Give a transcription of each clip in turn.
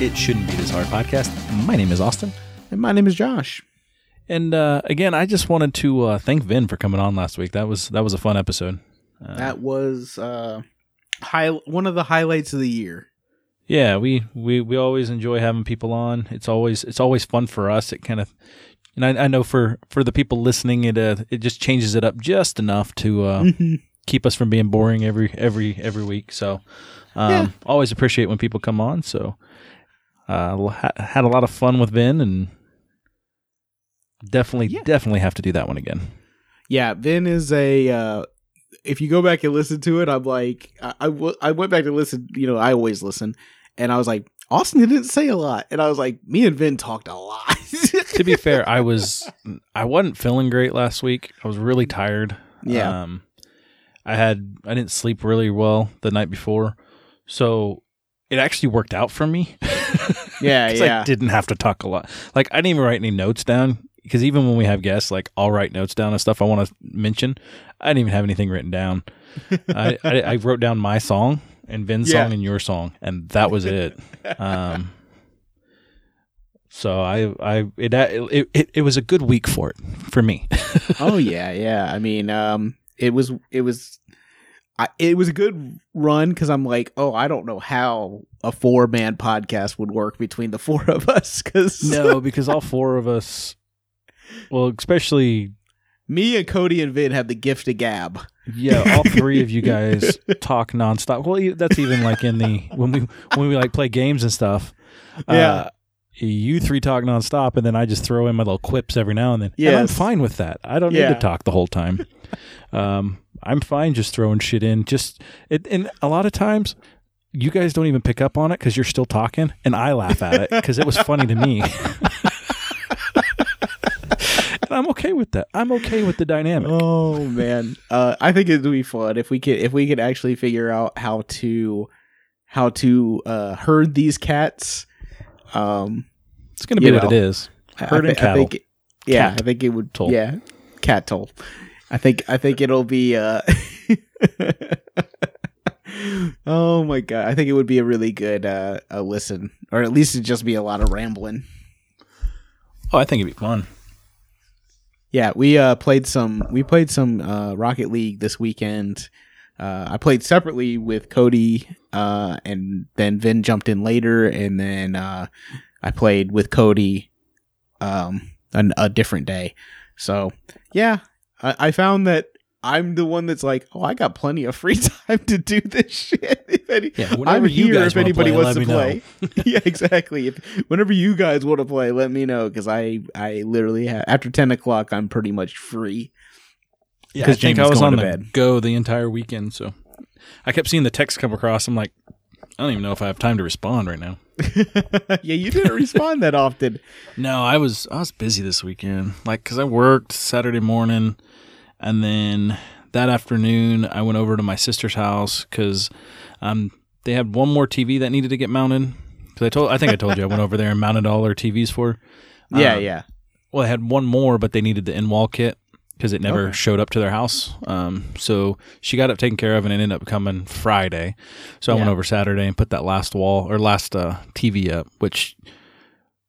It Shouldn't Be This Hard podcast. My name is Austin. And my name is Josh. And uh, again, I just wanted to uh, thank Vin for coming on last week. That was that was a fun episode. that was uh, high one of the highlights of the year. Yeah, we, we, we always enjoy having people on. It's always it's always fun for us. It kind of, and I, I know for, for the people listening, it uh, it just changes it up just enough to uh, keep us from being boring every every every week. So, um, Yeah. always appreciate when people come on. So, uh, had a lot of fun with Vin, and definitely Yeah. definitely have to do that one again. Yeah, Vin is a. Uh, if you go back and listen to it, I'm like, I, I, w- I went back to listen. You know, I always listen, and I was like, Austin didn't say a lot, and I was like, me and Vin talked a lot. to be fair, I was I wasn't feeling great last week. I was really tired. Yeah. Um, I had I didn't sleep really well the night before, so it actually worked out for me. yeah, yeah, I didn't have to talk a lot. Like I didn't even write any notes down because even when we have guests, like I'll write notes down and stuff I want to mention. I didn't even have anything written down. I, I, I wrote down my song and Vin's Yeah. song and your song, and that was it. Um, so I I it, it it it was a good week for it for me. oh yeah, yeah. I mean, um, it was it was. I, it was a good run because I'm like, oh, I don't know how a four man podcast would work between the four of us. Because no, because all four of us, well, especially me and Cody and Vin have the gift of gab. yeah, all three of you guys talk nonstop. Well, that's even like in the when we when we like play games and stuff. Yeah. Uh, you three talk nonstop, and then I just throw in my little quips every now and then. Yeah, I'm fine with that. I don't need to talk the whole time. um, I'm fine just throwing shit in. Just it, and a lot of times. You guys don't even pick up on it because you're still talking, and I laugh at it because it was funny to me. and I'm okay with that. I'm okay with the dynamic. Oh man, uh, I think it'd be fun if we could if we could actually figure out how to how to uh, herd these cats. Um, It's gonna be you what know. it is. Herding I, thi- I think, yeah, Cat I think it would. toll. Yeah, cat toll. I think I think it'll be. Uh, oh my god! I think it would be a really good uh, a listen, or at least it'd just be a lot of rambling. Oh, I think it'd be fun. Yeah, we uh, played some. We played some uh, Rocket League this weekend. Uh, I played separately with Cody, uh, and then Vin jumped in later, and then uh, I played with Cody um, an, a different day. So yeah, I, I found that I'm the one that's like, oh, I got plenty of free time to do this shit. If any, Yeah, I'm here guys if anybody play, wants to play. yeah, exactly. If whenever you guys want to play, let me know because I I literally have after ten o'clock I'm pretty much free. Yeah, I 'Cause think I was on the bed. go the entire weekend, so I kept seeing the text come across. I'm like, I don't even know if I have time to respond right now. yeah, you didn't respond that often. No, I was I was busy this weekend, like because I worked Saturday morning, and then that afternoon I went over to my sister's house because um they had one more TV that needed to get mounted. Because I told I think I told you I went over there and mounted all their TVs for. her. Yeah, Um, yeah. Well, I had one more, but they needed the in wall kit because it never Okay. showed up to their house. Um, so she got it taken care of, and it ended up coming Friday. So I went over Saturday and put that last wall or last uh, TV up. Which,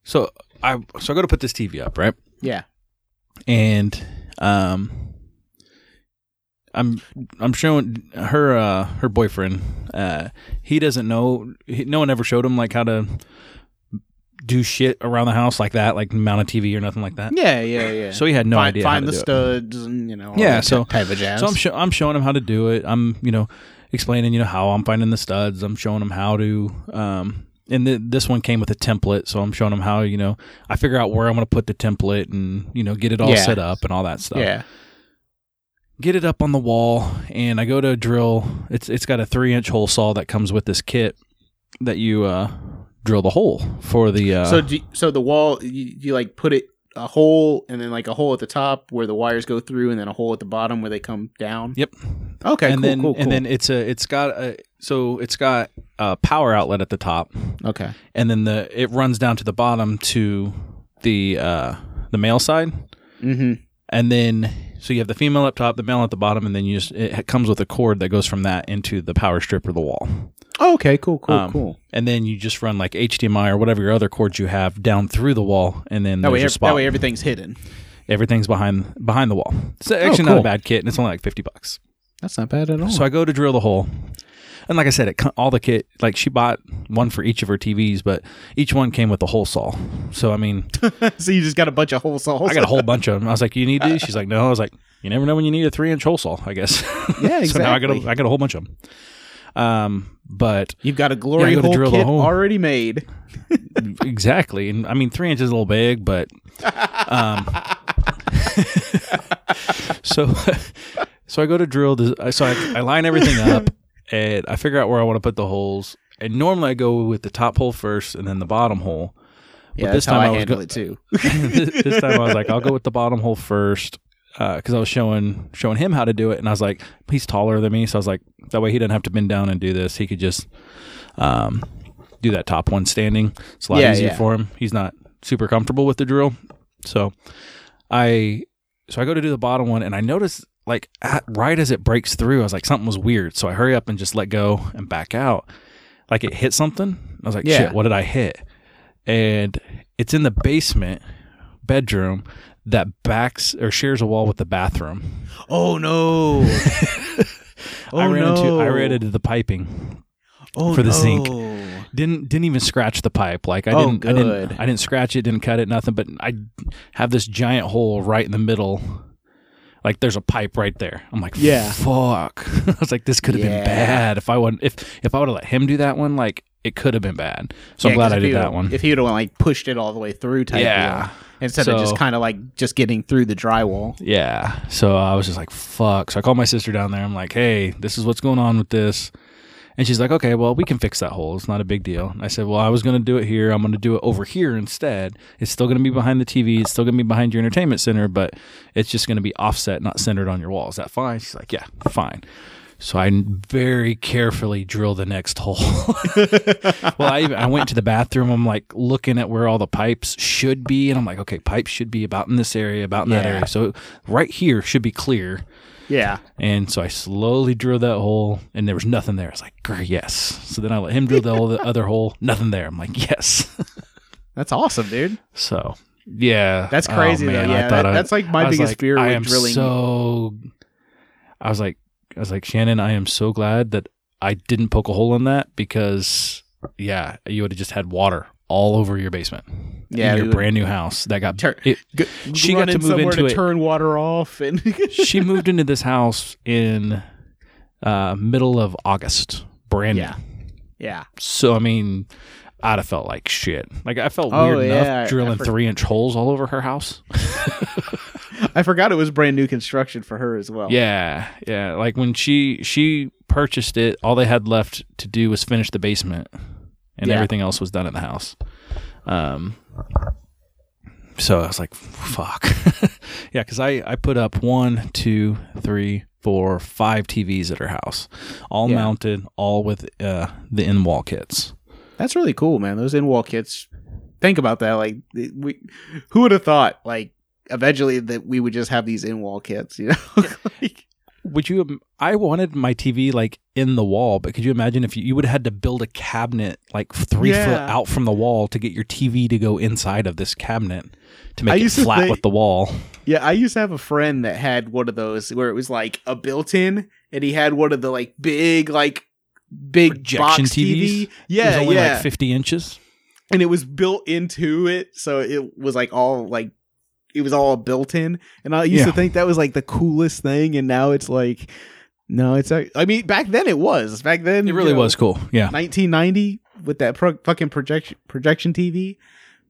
so I so I go to put this TV up, right? Yeah. And um, I'm I'm showing her uh, her boyfriend. Uh, he doesn't know. He, no one ever showed him like how to do shit around the house like that, like mount a TV or nothing like that. Yeah, yeah, yeah. So he had no find, idea. how find the do it. studs and you know all Yeah, that so- type of jazz. So I'm sho- I'm showing him how to do it. I'm you know explaining you know how I'm finding the studs. I'm showing him how to um and th- this one came with a template, so I'm showing him how you know I figure out where I'm going to put the template and you know get it all Yeah. set up and all that stuff. yeah. Get it up on the wall, and I go to a drill. It's it's got a three inch hole saw that comes with this kit that you uh drill the hole for the uh so do, so the wall you, you like put it a hole and then like a hole at the top where the wires go through and then a hole at the bottom where they come down. Yep. Okay. and cool, then cool, cool. and then it's a it's got a so it's got a power outlet at the top okay. and then the it runs down to the bottom to the uh the male side Mm-hmm. and then So you have the female up top, the male at the bottom, and then you just it comes with a cord that goes from that into the power strip or the wall. Oh, okay, cool, cool, Um, cool. And then you just run like HDMI or whatever your other cords you have down through the wall, and then That way, there's ev- spot. that way everything's hidden. everything's behind behind the wall. It's actually not cool. a bad kit, and it's only like fifty bucks. That's not bad at all. So I go to drill the hole, and like I said, it all the kit like she bought one for each of her TVs, but each one came with a hole saw. So I mean, so you just got a bunch of hole saws. I got a whole bunch of them. I was like, "You need these?" She's like, "No." I was like, "You never know when you need a three inch hole saw." I guess. Yeah, exactly. so now I got a, I got a whole bunch of them. Um, but You've got a glory gotta hole drill kit hole. already made. exactly, and I mean, three inches is a little big, but um, so so I go to drill. This, so I, I line everything up, and I figure out where I want to put the holes. And normally I go with the top hole first, and then the bottom hole. Yeah, this that's how time I, I handle go- it too. this, this time I was like, I'll go with the bottom hole first because I was showing showing him how to do it, and I was like, he's taller than me, so I was like, that way he doesn't have to bend down and do this. He could just um, do that top one standing. It's a lot Yeah, easier yeah. for him. He's not super comfortable with the drill, so I so I go to do the bottom one, and I notice like at, right as it breaks through, I was like, something was weird, so I hurry up and just let go and back out. Like it hit something. I was like, Yeah. shit, what did I hit? And it's in the basement bedroom that backs or shares a wall with the bathroom. Oh no! oh I ran no! into I ran into the piping. oh, for the zinc. no. Didn't didn't even scratch the pipe. Like I Oh, didn't I didn't. I didn't scratch it, didn't cut it, nothing, but I have this giant hole right in the middle. Like there's a pipe right there. I'm like, Yeah. fuck. I was like, this could have Yeah. been bad if I wouldn't if if I would have let him do that one, like it could have been bad. So I'm glad I did that one. If he would have like pushed it all the way through, type Yeah. deal, instead of just kind of like just getting through the drywall. Yeah. So I was just like, fuck. So I called my sister down there. I'm like, hey, this is what's going on with this. And she's like, okay, well, we can fix that hole. It's not a big deal. And I said, well, I was going to do it here. I'm going to do it over here instead. It's still going to be behind the TV. It's still going to be behind your entertainment center, but it's just going to be offset, not centered on your wall. Is that fine? She's like, yeah, fine. So I very carefully drill the next hole. well, I, even, I went to the bathroom. I'm like looking at where all the pipes should be, and I'm like, okay, pipes should be about in this area, about in that area. So right here should be clear. Yeah. And so I slowly drilled that hole, and there was nothing there. I was like, yes. So then I let him drill the, the other hole, nothing there. I'm like, yes. That's awesome, dude. so yeah, That's Oh, crazy though. man, I Yeah, that- I- that's like my biggest like, fear I with drilling. So I was like, I was like, Shannon, I am so glad that I didn't poke a hole in that because yeah, you would have just had water all over your basement. Yeah, your brand new house that got Tur- it, She got to move into to it. turn water off, and she moved into this house in uh, middle of August, brand Yeah. new. yeah, So I mean, I'd have felt like shit. Like I felt Oh, weird yeah, enough drilling for- three inch holes all over her house. I forgot it was brand new construction for her as well. Yeah, yeah. Like when she she purchased it, all they had left to do was finish the basement, and Yeah. everything else was done in the house. Um. So I was like, "Fuck." yeah, because I I put up one, two, three, four, five TVs at her house, all Yeah. mounted, all with uh, the in wall kits. That's really cool, man. Those in wall kits. Think about that. Like, we, who would have thought? Like, eventually that we would just have these in wall kits. You know, like, Would you? I wanted my TV like in the wall, but could you imagine if you, you would have had to build a cabinet like three Yeah. foot out from the wall to get your TV to go inside of this cabinet to I make it flat think- with the wall? yeah. I used to have a friend that had one of those where it was like a built-in, and he had one of the like big, like big Projection TVs? TV. it Yeah, was only yeah. like fifty inches. and it was built into it, so it was like all like it was all built in. And I used Yeah. to think that was like the coolest thing, and now it's like, no, it's. like- I mean, back then it was. Back then It really you know, was cool. Yeah, 1990 with that pro- fucking projection projection TV.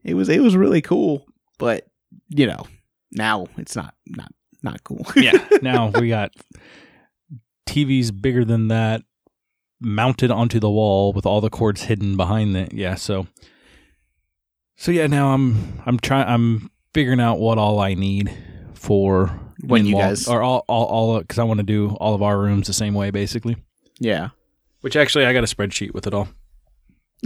It was it was really cool, but you know, now it's not not not cool. yeah. Now we got TVs bigger than that mounted onto the wall with all the cords hidden behind it. Yeah, so so yeah, now I'm I'm trying I'm figuring out what all I need for When you guys- or all all all because I want to do all of our rooms the same way basically. yeah. Which actually I got a spreadsheet with it all.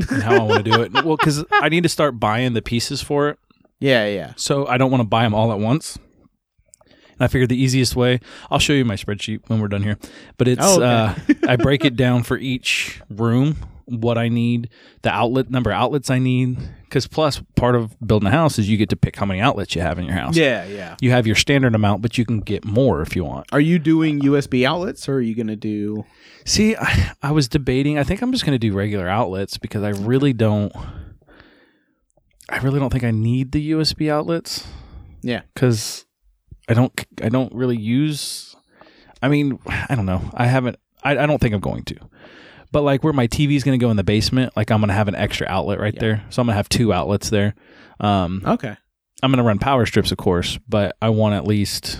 and how I want to do it. Well, because I need to start buying the pieces for it. Yeah, yeah. So I don't want to buy them all at once. And I figured the easiest way, I'll show you my spreadsheet when we're done here. But it's Oh, okay. uh, I break it down for each room, what I need, the outlet number of outlets I need. Because plus, part of building a house is you get to pick how many outlets you have in your house. Yeah, yeah. You have your standard amount, but you can get more if you want. Are you doing USB outlets or are you gonna do? See, I, I was debating. I think I'm just going to do regular outlets because I really don't. I really don't think I need the USB outlets Yeah. because I don't. I don't really use. I mean, I don't know. I haven't. I, I don't think I'm going to. But like where my TV is going to go in the basement, like I'm going to have an extra outlet right Yeah. there. So I'm going to have two outlets there. Um, Okay. I'm going to run power strips, of course, but I want at least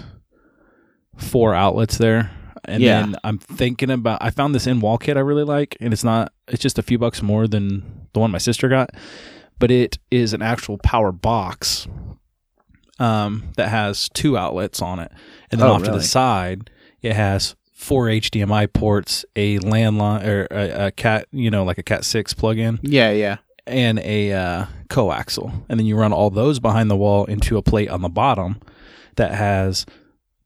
four outlets there. And Yeah. then I'm thinking about. I found this in wall kit I really like, and it's not. It's just a few bucks more than the one my sister got, but it is an actual power box, um, that has two outlets on it, and then Oh, off to the side it has four HDMI ports, a landline or a, a cat, you know, like a Cat six plug-in, Yeah, yeah. and a uh, coaxial, and then you run all those behind the wall into a plate on the bottom that has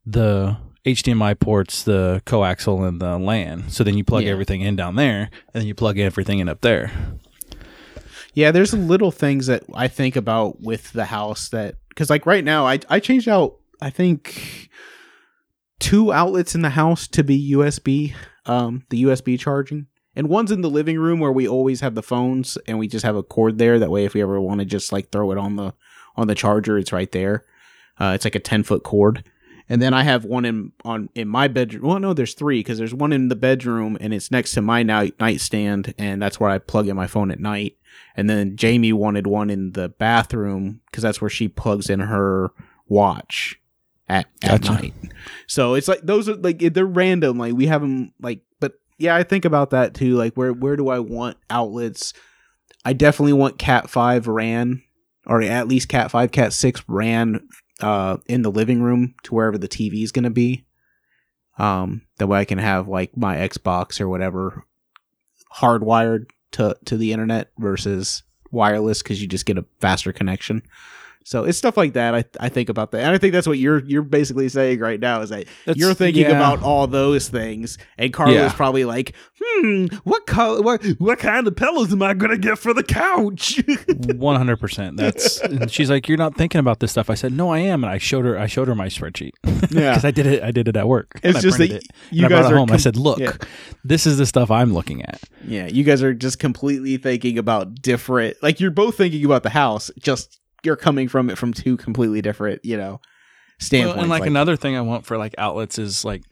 the HDMI ports, the coaxial, and the LAN. So then you plug Yeah. everything in down there, and then you plug everything in up there. Yeah, there's little things that I think about with the house that because like right now I I changed out I think two outlets in the house to be USB, um, the USB charging, and one's in the living room where we always have the phones and we just have a cord there. That way, if we ever want to just like throw it on the on the charger, it's right there. Uh, it's like a ten foot cord. And then I have one in on in my bedroom. Well, no, there's three because there's one in the bedroom and it's next to my night nightstand, and that's where I plug in my phone at night. And then Jamie wanted one in the bathroom because that's where she plugs in her watch at, at Gotcha. night. So it's like those are like they're random. Like we have them like, but yeah, I think about that too. Like where where do I want outlets? I definitely want Cat Five RAN or at least Cat Five, Cat Six RAN uh, in the living room to wherever the TV is going to be. Um, that way I can have like my Xbox or whatever hardwired to to the internet versus wireless because you just get a faster connection. So it's stuff like that. I, I think about that, and I think that's what you're you're basically saying right now is that That's- you're thinking yeah. about all those things, and Carla's Yeah. probably like, hmm, what color, what what kind of pillows am I gonna get for the couch? One hundred percent. That's. And she's like, "You're not thinking about this stuff." I said, "No, I am." And I showed her. I showed her my spreadsheet Yeah. because I did it. I did it at work. It's I just that it. you And I guys are home. I said, "Look, yeah. this is the stuff I'm looking at." Yeah, you guys are just completely thinking about different. Like you're both thinking about the house, just you're coming from it from two completely different, you know, standpoints. Well, and like, another thing I want for like outlets is like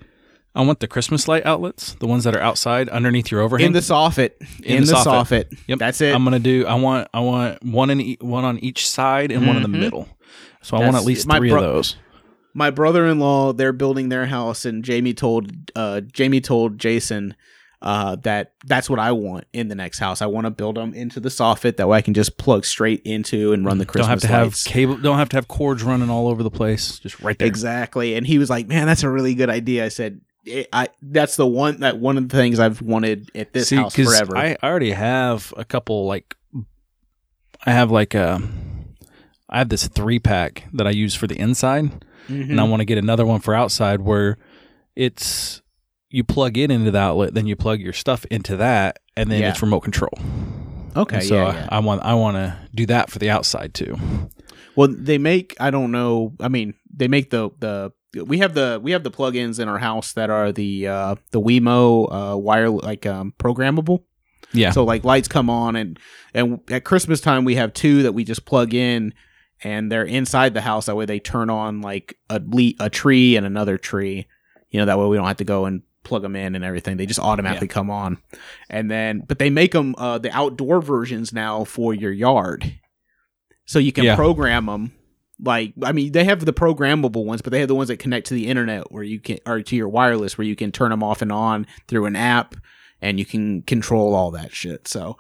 I want the Christmas light outlets, the ones that are outside underneath your overhang. in the soffit, in, the the soffit. soffit. Yep. that's it. I'm gonna do. I want. I want one in e- one on each side and one in the Mhm. middle. So I want at least my three bro- of those. My brother-in-law, they're building their house, and Jamie told uh Jamie told Jason uh that that's what I want in the next house. I want to build them into the soffit that way I can just plug straight into and run the Christmas Don't have to have cable. Don't have to have cords running all over the place. Just right there. Exactly. And he was like, "Man, that's a really good idea." I said, "I- "I that's the one that one of the things I've wanted at this See, house forever." I already have a couple like I have like a I have this three pack that I use for the inside, Mhm. and I want to get another one for outside where it's you plug it into the outlet, then you plug your stuff into that, and then Yeah. it's remote control. okay, And so yeah, I- I want I want to do that for the outside too. Well, they make I don't know. I mean, they make the the we have the we have the plugins in our house that are the uh the Wemo uh wire like um programmable. Yeah. So like lights come on and and at Christmas time we have two that we just plug in and they're inside the house that way they turn on like a le- a tree and another tree. You know that way we don't have to go and plug them in and everything. They just automatically come on. And then but they make them uh the outdoor versions now for your yard. So you can Yeah. program them like I mean they have the programmable ones but they have the ones that connect to the internet where you can or to your wireless where you can turn them off and on through an app and you can control all that shit. So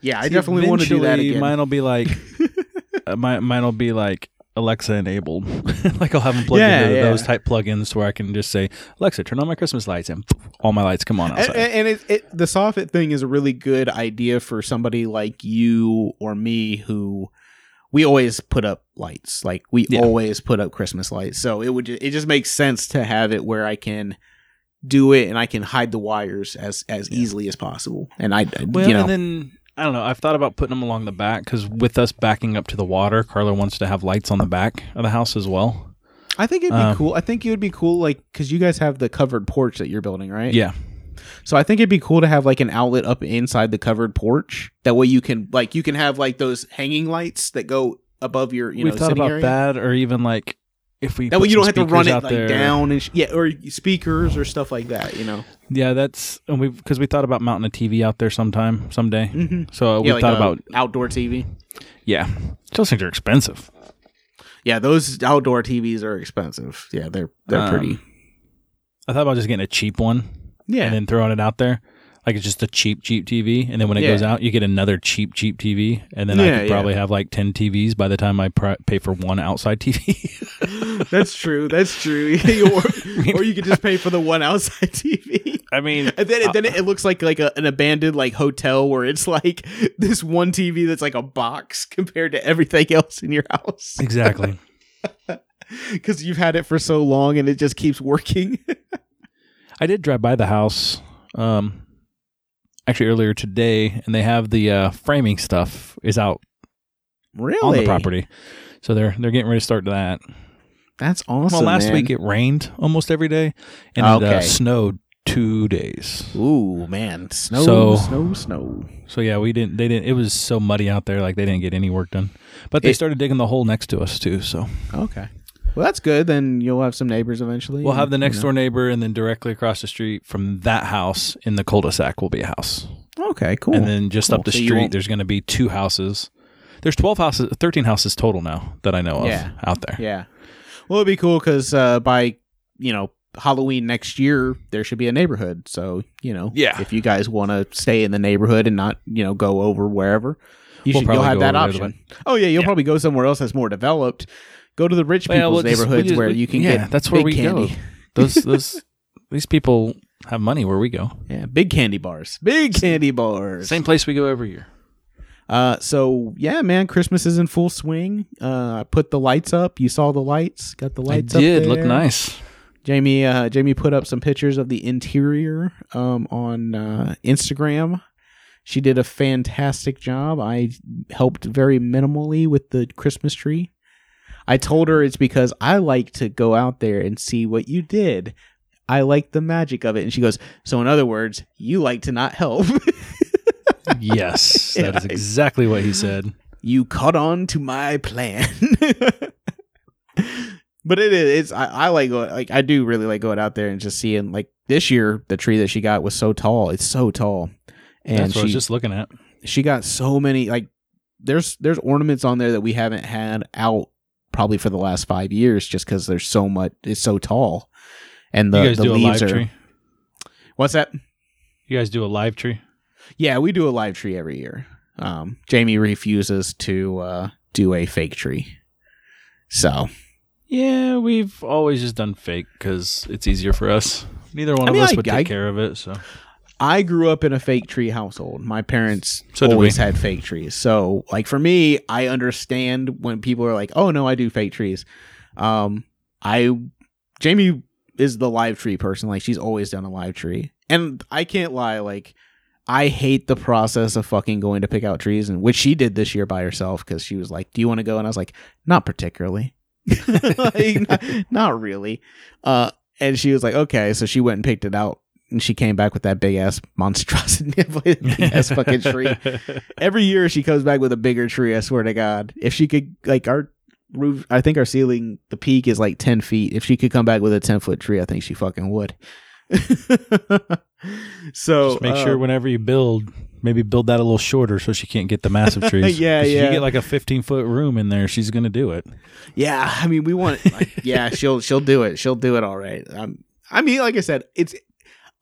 yeah, I definitely want to do that again. Mine'll be like uh, my mine'll be like Alexa enabled. like I'll have them plugged Yeah, into yeah. those type plugins where I can just say Alexa, turn on my Christmas lights, and poof, all my lights come on and, outside. and it, it, the soffit thing is a really good idea for somebody like you or me who we always put up lights. Like we Yeah. always put up Christmas lights. So it would ju- it just makes sense to have it where I can do it and I can hide the wires as as easily as possible. And I, I- Well, you know, and then I don't know. I've thought about putting them along the back because with us backing up to the water, Carla wants to have lights on the back of the house as well. I think it'd be um, cool. I think it would be cool, like because you guys have the covered porch that you're building, right? Yeah, So I think it'd be cool to have like an outlet up inside the covered porch. That way you can like you can have like those hanging lights that go above your you we've know thought about area. that, or even like if we That way you don't have to run it like there. down and sh- yeah, or speakers or stuff like that. You know. Yeah, that's and we because we thought about mounting a TV out there sometime someday. Mm-hmm. So we yeah, like thought about outdoor TV. yeah. Those things are expensive. Yeah, those outdoor TVs are expensive. Yeah, they're they're Um, pretty. I thought about just getting a cheap one Yeah, and then throwing it out there. Like it's just a cheap, cheap TV, and then when it Yeah. goes out, you get another cheap, cheap TV, and then I Yeah, could yeah. probably have like ten TVs by the time I pr- pay for one outside TV. that's true. That's true. or, or you could just pay for the one outside TV. I mean, And then, then it, it looks like like a, an abandoned like hotel where it's like this one TV that's like a box compared to everything else in your house exactly. because you've had it for so long and it just keeps working. I did drive by the house, um, actually earlier today, and they have the uh, framing stuff is out really, on the property, so they're they're getting ready to start that. That's awesome. well, last man. week it rained almost every day, and it uh, snowed two days. Ooh man, snow, So- snow, snow. So yeah, we didn't. They didn't. It was so muddy out there, like they didn't get any work done. But they It- started digging the hole next to us too. So Okay, well that's good. Then you'll have some neighbors eventually. we'll have the you next know. door neighbor, and then directly across the street from that house in the cul-de-sac will be a house, Okay, cool. and then just Cool. up the So street won't- there's going to be two houses. There's twelve houses, thirteen houses total now that I know of Yeah. out there. Yeah. Well, it'd be cool because uh, by you know Halloween next year, there should be a neighborhood. So you know, Yeah. if you guys want to stay in the neighborhood and not you know go over wherever, you We'll should. You'll have that option. Oh yeah, you'll Yeah. probably go somewhere else that's more developed. Go to the rich people's we'll just- neighborhoods we just- where you can yeah, get that's where we go. Those those these people have money where we go. Yeah, big candy bars, big candy bars. Same place we go every year. Uh, so yeah, man, Christmas is in full swing. Uh, I put the lights up. You saw the lights. Got the lights. I did look nice. Jamie uh, Jamie put up some pictures of the interior um, on uh, Instagram. She did a fantastic job. I helped very minimally with the Christmas tree. I told her it's because I like to go out there and see what you did. I like the magic of it. And she goes, So, in other words, you like to not help. Yes, that is exactly what he said. you caught on to my plan. but it is it's I, I like going like I do really like going out there and just seeing like this year the tree that she got was so tall. It's so tall. And That's what I was just looking at. she got so many like there's there's ornaments on there that we haven't had out probably for the last five years just because there's so much it's so tall. And the, you guys the do a leaves live are tree. what's that? You guys do a live tree. Yeah, we do a live tree every year. Um, Jamie refuses to uh, do a fake tree. So Yeah, we've always just done fake because it's easier for us. Neither one I of mean, us I- would I- take care of it. So I grew up in a fake tree household. My parents So always had fake trees. So, like for me, I understand when people are like, "Oh no, I do fake trees." Um, I Jamie is the live tree person. Like she's always done a live tree, and I can't lie. Like I hate the process of fucking going to pick out trees, and which she did this year by herself because she was like, "Do you want to go?" And I was like, "Not particularly." like, not, not really. Uh, and she was like, "Okay," so she went and picked it out and she came back with that big ass monstrosity, big ass fucking tree. Every year she comes back with a bigger tree. I swear to God, if she could, like our roof, I think our ceiling, the peak is like ten feet. If she could come back with a ten foot tree, I think she fucking would. so Just make uh, sure whenever you build, maybe build that a little shorter so she can't get the massive trees. Yeah, yeah. you get like a 15 foot room in there, she's gonna do it. Yeah, I mean, we want. Like, yeah, she'll she'll do it. She'll do it all right. Um, I mean, like I said, it's.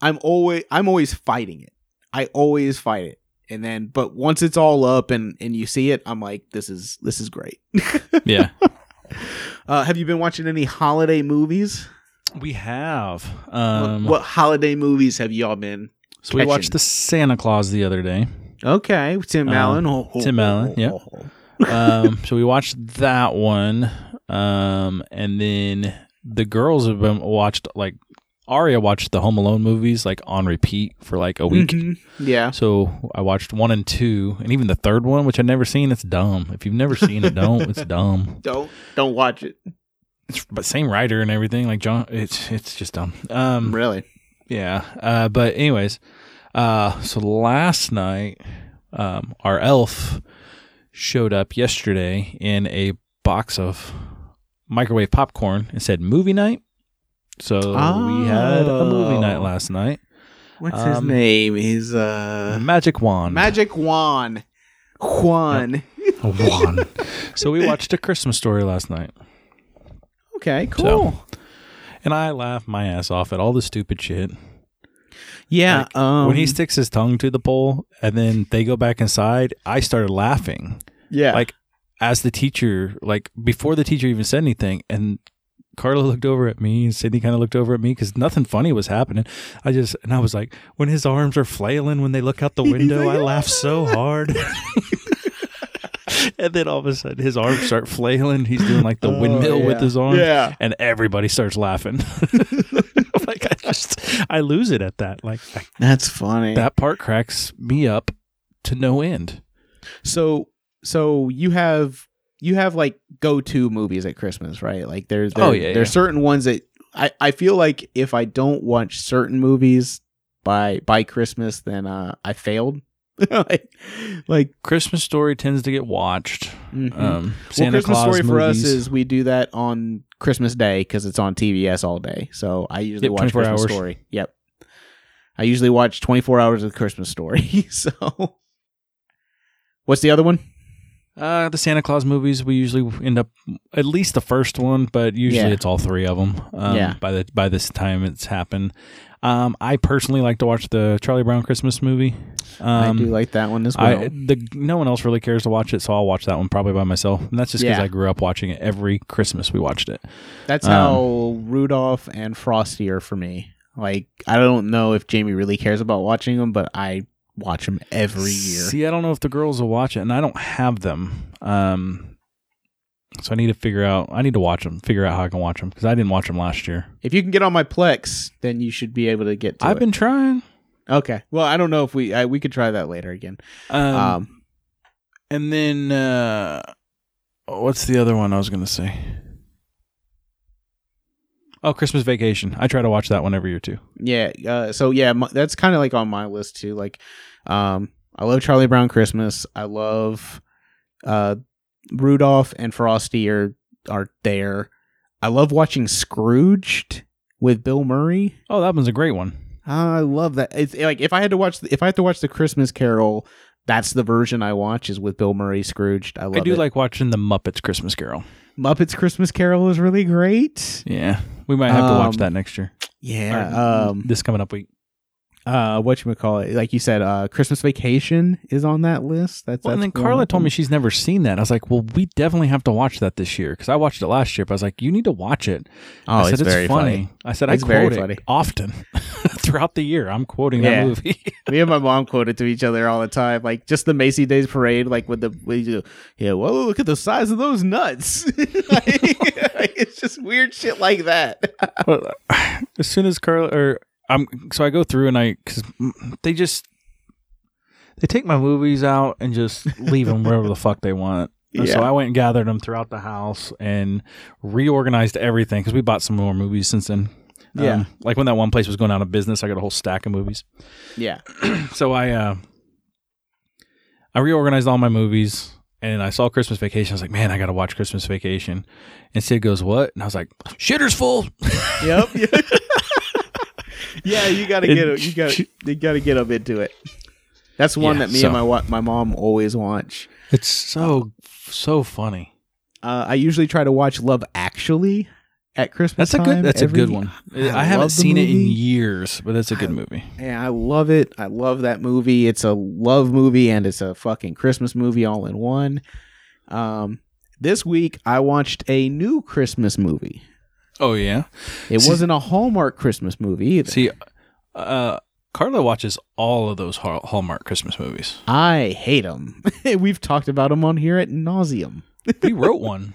I'm always I'm always fighting it. I always fight it, and then but once it's all up and and you see it, I'm like, this is this is great. Yeah, Uh, have you been watching any holiday movies? we have. What- Um, what holiday movies have y'all been? so we watched the Santa Claus the other day. Okay, Tim Uh, Allen. Oh, oh, Tim oh, Allen, oh, yeah. oh, oh. um, so we watched that one, um, and then the girls have been watched like Aria watched the Home Alone movies like on repeat for like a week. Mhm. Yeah. So I watched one and two, and even the third one, which I've never seen. It's dumb. If you've never seen it, don't. It's dumb. Don't don't watch it. It's, but same writer and everything. Like John, it's it's just dumb. Um, Really? yeah. Uh, but anyways, uh, so last night, um, our elf showed up yesterday in a box of microwave popcorn and said movie night. So we had a movie Oh. night last night. What's his Um, name? He's uh Magic wand. Magic Juan. Juan. A wand. so we watched a Christmas story last night. Okay, cool. And I laughed my ass off at all the stupid shit. yeah. Like, um, when he sticks his tongue to the pole and then they go back inside, I started laughing. yeah. Like as the teacher, like before the teacher even said anything, and Carla looked over at me and Sydney kind of looked over at me because nothing funny was happening. I just and I was like, when his arms are flailing when they look out the window, like, I laugh ah. so hard. and then all of a sudden, his arms start flailing. He's doing like the Oh, windmill with his arms, Yeah. and everybody starts laughing. like I just, I lose it at that. Like That's funny. that part cracks me up to no end. so so you have you have like go to movies at Christmas, right? Like there's there, Oh, yeah, there's yeah. certain ones that I, I feel like if I don't watch certain movies by by Christmas, then uh I failed. like, like Christmas Story tends to get watched. mhm. Um, well, Santa Christmas Claus story for us is we do that on Christmas Day because it's on TBS all day. So I usually Yep, watch Christmas hours. Story. Yep, I usually watch 24 hours of Christmas Story. so, what's the other one? Uh, the Santa Claus movies, we usually end up at least the first one, but usually Yeah. it's all three of them. Um, Yeah. By the by this time it's happened. Um, I personally like to watch the Charlie Brown Christmas movie. Um, I do like that one as well. I the no one else really cares to watch it, so I'll watch that one probably by myself. And that's just because Yeah. I grew up watching it every Christmas. We watched it. That's um, how Rudolph and Frosty are for me. Like I don't know if Jamie really cares about watching them, but I watch them every year. See, I don't know if the girls will watch it, and I don't have them. Um, so I need to figure out. I need to watch them. Figure out how I can watch them because I didn't watch them last year. If you can get on my Plex, then you should be able to get to I've it. been trying. okay. Well, I don't know if we I, we could try that later again. Um, Um, and then uh, what's the other one I was gonna say? Oh, Christmas Vacation. I try to watch that one every year too. yeah. Uh, so yeah, my, that's kind of like on my list too. Like, um, I love Charlie Brown Christmas. I love, uh, Rudolph and Frosty are are there. I love watching Scrooged with Bill Murray. Oh, that one's a great one. I love that. It's like if I had to watch if I had to watch the Christmas Carol, that's the version I watch is with Bill Murray Scrooged. I love I do it. like watching the Muppets Christmas Carol. Muppets Christmas Carol is really great. Yeah, we might have to watch Um, that next year. Yeah. Or Um. this coming up week. Uh. What you would call it? Like you said, uh, Christmas Vacation is on that list. That's Well, and then Carla told me she's never seen that. I was like, well, we definitely have to watch that this year because I watched it last year. But I was like, you need to watch it. Oh, I said, it's very funny. I said, It's I quote funny. it often throughout the year. I'm quoting Yeah. that movie. Me and my mom quote it to each other all the time. Like just the Macy Days parade, like with the with you, yeah. Well, look at the size of those nuts. Like, it's just weird shit like that. As soon as Carla or I'm, so I go through and I because they just they take my movies out and just leave them wherever the fuck they want. And So I went and gathered them throughout the house and reorganized everything because we bought some more movies since then. Um, Yeah. like when that one place was going out of business, I got a whole stack of movies. Yeah. So I uh I reorganized all my movies and I saw Christmas Vacation. I was like, man, I got to watch Christmas Vacation. And Sid goes, what? And I was like, shitter's full. Yep. yeah, you gotta It- get you gotta you gotta get up into it. That's one Yeah, that me so- and my wa- my mom always watch. It's so so funny. Uh, I usually try to watch Love Actually at Christmas. That's a good. That's a every- good one. I I, haven't love the seen it in movie. years, but that's a good movie. Yeah, I love it. I love that movie. It's a love movie and it's a fucking Christmas movie all in one. Um, this week I watched a new Christmas movie. Oh yeah. It See- wasn't a Hallmark Christmas movie either. See, uh, Carla watches all of those Hallmark Christmas movies. I hate them. We've talked about them on here at nauseum. We wrote one,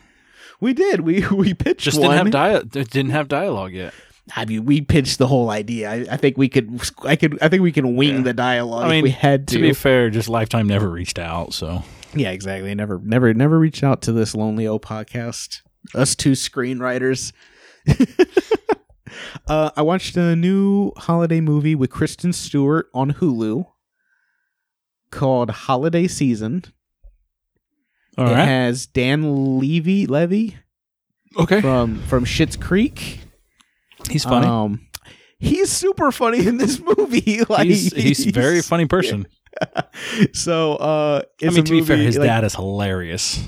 We did. We we pitched just one. didn't have dia- didn't have dialogue yet. I mean, we pitched the whole idea. I, I think we could. I could. I think we can wing Yeah. the dialogue I mean, if we had to. To be fair, just Lifetime never reached out, so yeah, exactly. Never, never, never reached out to this lonely old podcast. Us two screenwriters. uh, I watched a new holiday movie with Kristen Stewart on Hulu called Holiday Season. all it right, has Dan Levy Levy okay. from from Schitt's Creek. He's funny. Um, he's super funny in this movie. like he's he's a very funny person. so uh, I mean, to be fair, his like- dad is hilarious.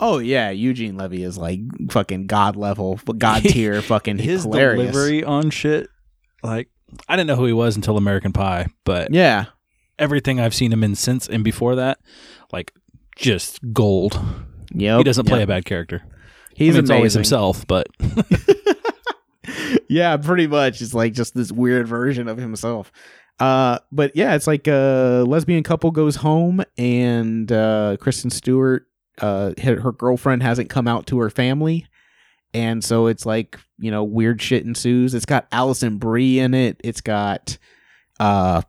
Oh yeah, Eugene Levy is like fucking god level, god tier, fucking His hilarious. delivery on shit, like I didn't know who he was until American Pie, but Yeah, everything I've seen him in since and before that, like just gold. Yeah, he doesn't play yep. a bad character. He's I mean, always himself, but yeah, pretty much. It's like just this weird version of himself. Uh, but yeah, it's like a lesbian couple goes home and uh, Kristen Stewart, uh, her, girlfriend hasn't come out to her family, and so it's like you know weird shit ensues. It's got Alison Brie in it. It's got uh,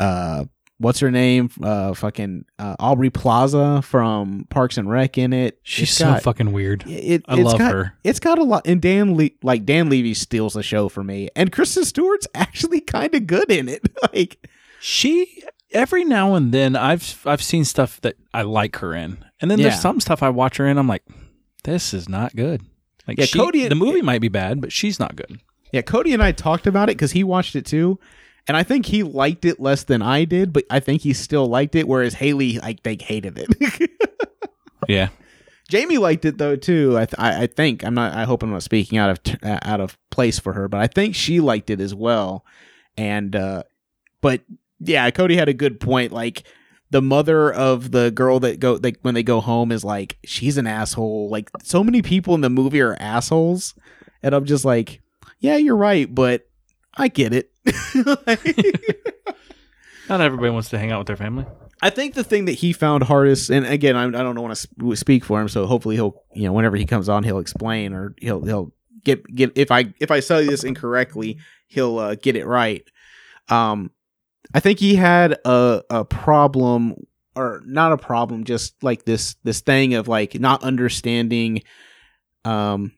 uh, what's her name? Uh, fucking uh, Aubrey Plaza from Parks and Rec in it. she's It's so got- fucking weird. It, I love got, her. It's got a lot, and Dan Le- like Dan Levy steals the show for me, and Kristen Stewart's actually kind of good in it. like, She every now and then I've I've seen stuff that I like her in, and then Yeah. there's some stuff I watch her in. I'm like, this is not good. Like Yeah, she- Cody- the movie might be bad, but she's not good. yeah, Cody and I talked about it because he watched it too, and I think he liked it less than I did, but I think he still liked it, whereas Haley, like, they hated it. Yeah, Jamie liked it though too. I, th- I I think I'm not. I hope I'm not speaking out of t- uh, out of place for her, but I think she liked it as well. And uh but yeah, Cody had a good point. Like the mother of the girl that go like when they go home is like she's an asshole. Like so many people in the movie are assholes, and I'm just like, yeah, you're right, but I get it. not everybody wants to hang out with their family. I think the thing that he found hardest, and again, I, I don't want to speak for him, so hopefully he'll, you know, whenever he comes on, he'll explain or he'll he'll get get if I if I say this incorrectly, he'll uh, get it right. Um, I think he had a a problem or not a problem, just like this this thing of like not understanding, um,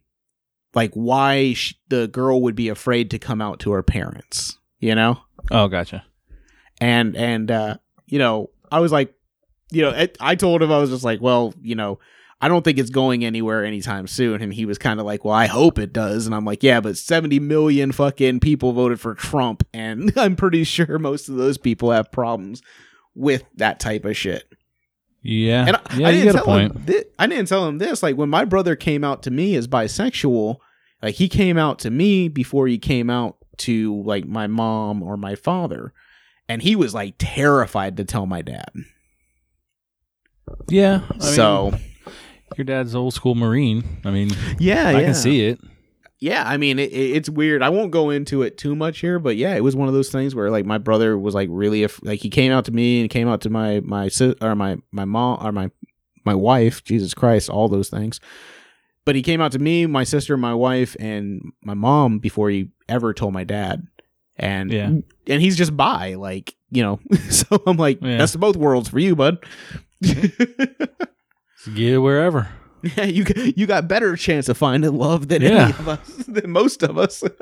like why sh- the girl would be afraid to come out to her parents, you know Oh, gotcha. and and uh you know i was like you know I, I told him i was just like well you know i don't think it's going anywhere anytime soon. And he was kind of like well i hope it does. And i'm like yeah but 70 million fucking people voted for trump and i'm pretty sure most of those people have problems with that type of shit. Yeah, and I, yeah, I didn't get a tell him thi- I didn't tell him this. Like when my brother came out to me as bisexual, like he came out to me before he came out to like my mom or my father, and he was like terrified to tell my dad. Yeah, I mean, so your dad's old school Marine. I mean, yeah, I yeah. can see it. Yeah, I mean it, it- it's weird. I won't go into it too much here, but yeah, it was one of those things where like my brother was like really af- like he came out to me and came out to my my sis or my my mom or my my wife. Jesus Christ, all those things. But he came out to me, my sister, my wife, and my mom before he ever told my dad. And Yeah. and he's just by like you know. so I'm like, Yeah. that's both worlds for you, bud. Get it wherever. Yeah, you you got better chance of finding love than any of us, than most of us.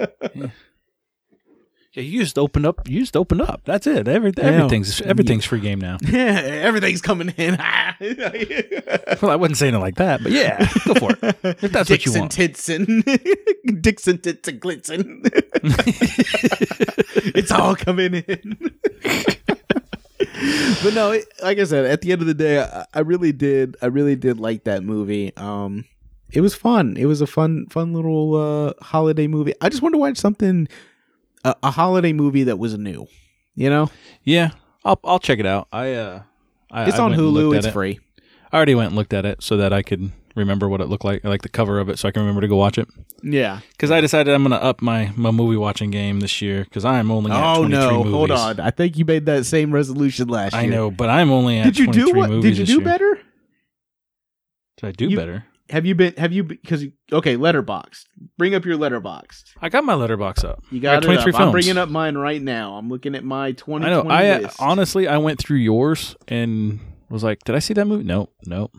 Yeah, you just open up. You just open up. That's it. Every, everything's everything's free game now. Yeah, everything's coming in. Well, I wasn't saying it like that, but yeah, go for it. If that's what you Dixon want. Titson, Dixon Titson Glitzen. it's all coming in. but no, it, like I said, at the end of the day, I, I really did. I really did like that movie. Um, it was fun. It was a fun, fun little uh, holiday movie. I just wanted to watch something, a, a holiday movie that was new. You know, Yeah, I'll I'll check it out. I uh, I, it's I on Hulu. It's it. free. I already went and looked at it so that I could remember what it looked like, like the cover of it, so I can remember to go watch it. Yeah. Because I decided I'm going to up my, my movie watching game this year because I'm only at Oh 23 no! movies. Hold on. I think you made that same resolution last year. I know, but I'm only at Did you 23 do what? movies Did you this do year. better? Did I do You- better? Have you been? Have you? Because okay, Letterboxd. Bring up your Letterboxd. I got my letterbox up. You I got it 23 up. films. I'm bringing up mine right now. I'm looking at my 2020 I know. I list. honestly, I went through yours and was like, "Did I see that movie?" Nope, nope.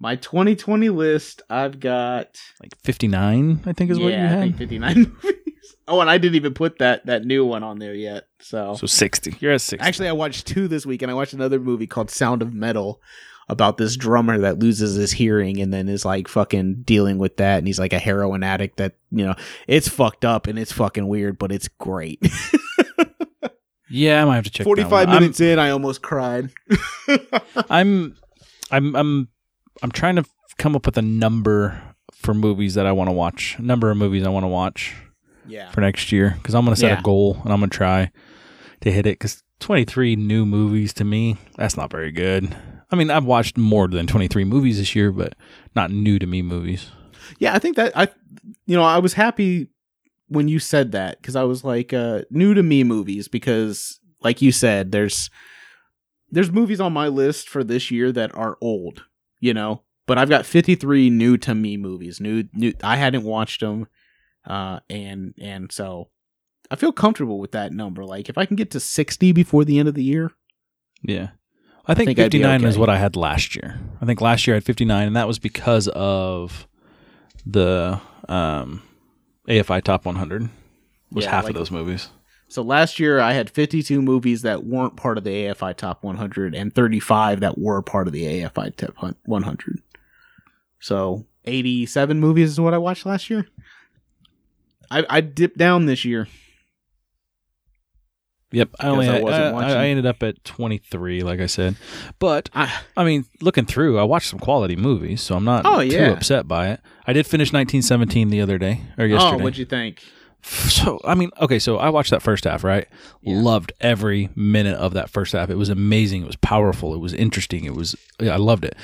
My 2020 list. I've got. Like 59, I think is yeah, what you I had. think 59 movies. Oh, and I didn't even put that that new one on there yet. So, So 60. You're at 60. actually, I watched two this week, and I watched another movie called Sound of Metal about this drummer that loses his hearing and then is like fucking dealing with that, and he's like a heroin addict. That you know, it's fucked up and it's fucking weird, but it's great. yeah, I might have to check. that 45 one. I'm- minutes in, I almost cried. I'm, I'm, I'm, I'm trying to come up with a number for movies that I want to watch. A number of movies I want to watch yeah. for next year because I'm going to set Yeah. a goal and I'm going to try to hit it. Because 23 new movies to me, that's not very good. I mean, I've watched more than 23 movies this year, but not new to me movies. Yeah, I think that I, you know, I was happy when you said that because I was like, uh, new to me movies because, like you said, there's there's movies on my list for this year that are old, you know, but I've got 53 new to me movies. New, new. I hadn't watched them, uh, and and so I feel comfortable with that number. Like if I can get to 60 before the end of the year, Yeah. I think, think I'd be 59 is what I had last year. I think last year I had 59, and that was because of the um, AFI Top 100 was Yeah, half like- of those movies. So last year I had 52 movies that weren't part of the AFI Top 100 and 35 that were part of the AFI Top 100. So 87 movies is what I watched last year. I, I dipped down this year. Yep, I only I uh, I, I- I ended up at 23, like I said. But I, I mean, looking through, I watched some quality movies, so I'm not Oh, too yeah. upset by it. I did finish 1917 the other day or oh, yesterday. oh, what'd you think? So I mean, okay, so I watched that first half, right? Yeah. Loved every minute of that first half. It was amazing. It was powerful. It was interesting. It was I loved it.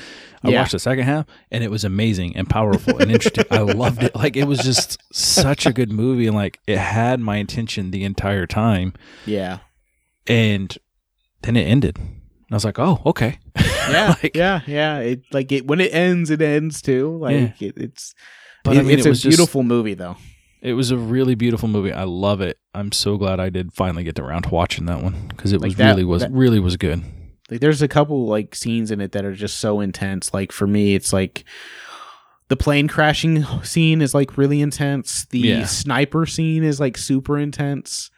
I Yeah. watched the second half and it was amazing and powerful and interesting. I loved it. Like it was just such a good movie and like it had my attention the entire time. Yeah. And then it ended. And I was like, "Oh, okay." Yeah. Like- yeah. Yeah. It like it when it ends, it ends too. Like it, it's But it- I mean, it's it was a just- beautiful movie though. It was a really beautiful movie. I love it. I'm so glad I did finally get around to watching that one because it Like was that- really was that- really was good. Like there's a couple like scenes in it that are just so intense. Like for me, it's like the plane crashing scene is like really intense. The Yeah. sniper scene is like super intense.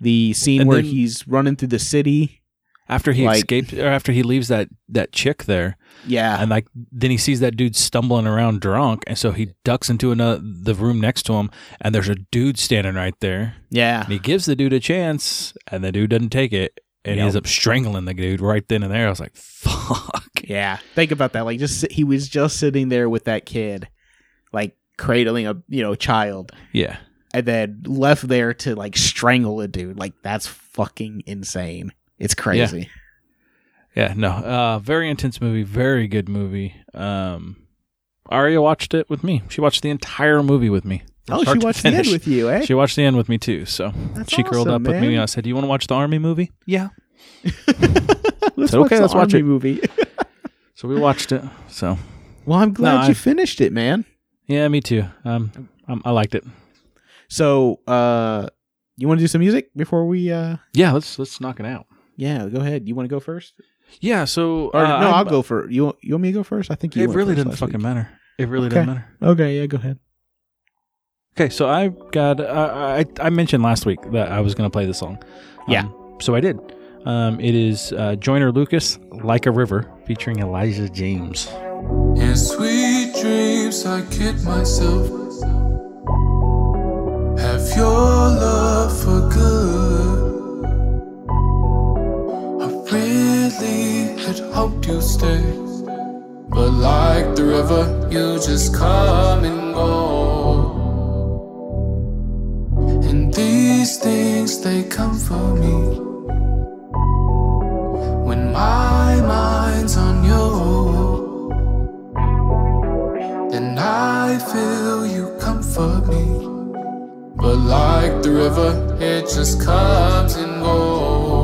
The scene And where then- he's running through the city. After he Like- escaped, or after he leaves that that chick there, Yeah. and like then he sees that dude stumbling around drunk, and so he ducks into another the room next to him, and there's a dude standing right there, yeah. and he gives the dude a chance, and the dude doesn't take it, and he ends up strangling the dude right then and there. I was like, "Fuck." Yeah. Think about that. Like just he was just sitting there with that kid, like cradling a you know child, Yeah, and then left there to like strangle a dude. Like that's fucking insane. It's crazy. yeah, no, uh, very intense movie, very good movie. Um, Aria watched it with me. She watched the entire movie with me. Oh, she watched the end with you, eh? She watched the end with me too. So That's she curled awesome, up with me. And I said, "Do you want to watch the army movie?" Yeah. let's said, "Okay, let's watch it." movie. So we watched it. So well, I'm glad No, you I- finished it, man. yeah, me too. Um, um I liked it. So, uh, you want to do some music before we? uh Yeah, let's let's knock it out. Yeah, go ahead. You want to go first? Yeah. So Or uh, no, I'm- I'll go for you. Want, you want me to go first? I think you. It went really first didn't fucking week. matter. It really Okay. didn't matter. Okay, yeah, go ahead. Okay, so I got uh, I I mentioned last week that I was going to play this song. Yeah. Um, so I did. Um, it is uh, Joyner Lucas, "Like a River," featuring Elijah James. In sweet dreams, I kid myself. Have your love for good. Had hoped you'd stay. But like the river, you just come and go. And these things, they come for me. When my mind's on you. Then I feel you comfort me. But like the river, it just comes and goes.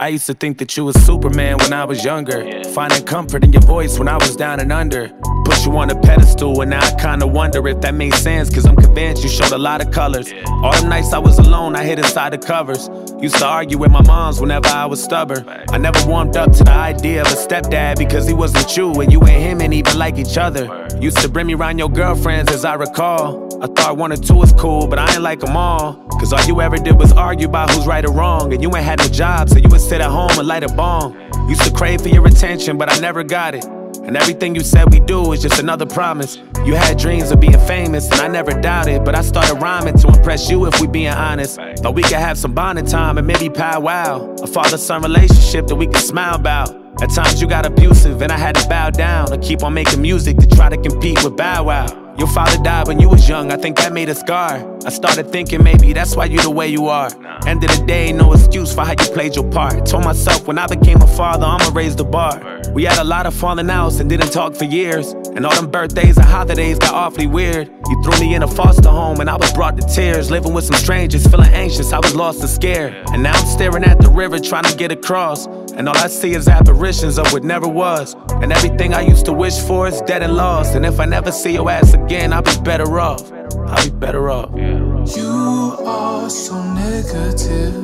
I used to think that you was Superman when I was younger. Finding comfort in your voice when I was down and under. Put you on a pedestal, and now I kinda wonder if that makes sense. Cause I'm convinced you showed a lot of colors. All the nights I was alone, I hid inside the covers. Used to argue with my moms whenever I was stubborn. I never warmed up to the idea of a stepdad because he wasn't you, and you and him ain't even like each other. Used to bring me around your girlfriends, as I recall. I thought one or two was cool, but I ain't like them all. Cause all you ever did was argue about who's right or wrong. And you ain't had no job, so you would sit at home and light a bomb. Used to crave for your attention, but I never got it. And everything you said we do is just another promise. You had dreams of being famous, and I never doubted. But I started rhyming to impress you if we being honest. Thought we could have some bonding time and maybe powwow. A father son relationship that we could smile about. At times you got abusive, and I had to bow down or keep on making music to try to compete with Bow Wow. Your father died when you was young, I think that made a scar. I started thinking maybe that's why you the way you are. End of the day, no excuse for how you played your part. Told myself when I became a father, I'ma raise the bar. We had a lot of falling outs and didn't talk for years. And all them birthdays and holidays got awfully weird. You threw me in a foster home and I was brought to tears. Living with some strangers, feeling anxious, I was lost and scared. And now I'm staring at the river trying to get across. And all I see is apparitions of what never was. And everything I used to wish for is dead and lost. And if I never see your ass again, I'll be better off. I'll be better off. You are so negative.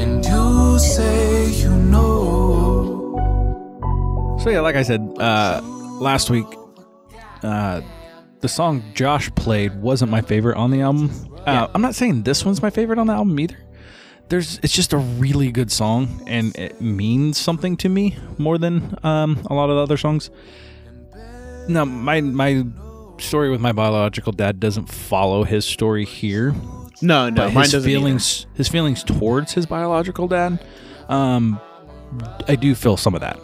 And you say you know. So yeah, like I said uh, last week, uh, the song Josh played wasn't my favorite on the album. Uh, I'm not saying this one's my favorite on the album either. There's, it's just a really good song, and it means something to me more than um, a lot of the other songs. Now, my my story with my biological dad doesn't follow his story here, No, no, mine his doesn't either. feelings his feelings towards his biological dad um i do feel some of that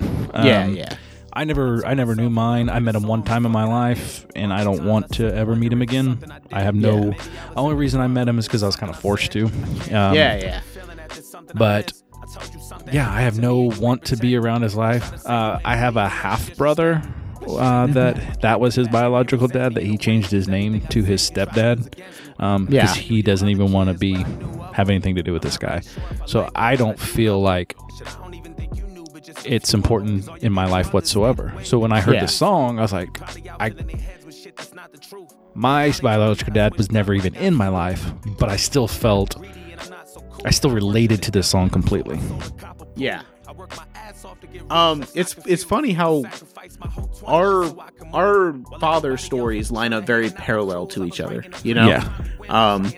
Yeah, Um, yeah. i never i never knew mine i met him one time in my life and i don't want to ever meet him again i have no Yeah. only reason i met him is because i was kind of forced to um, yeah, yeah. but yeah i have no want to be around his life uh, i have a half brother uh, that that was his biological dad that he changed his name to his stepdad um Yeah. because he doesn't even want to be have anything to do with this guy so i don't feel like it's important in my life whatsoever so when i heard Yeah. this song i was like i my biological dad was never even in my life but i still felt i still related to this song completely Yeah. Um, it's it's funny how our our father stories line up very parallel to each other. You know. Yeah. Um,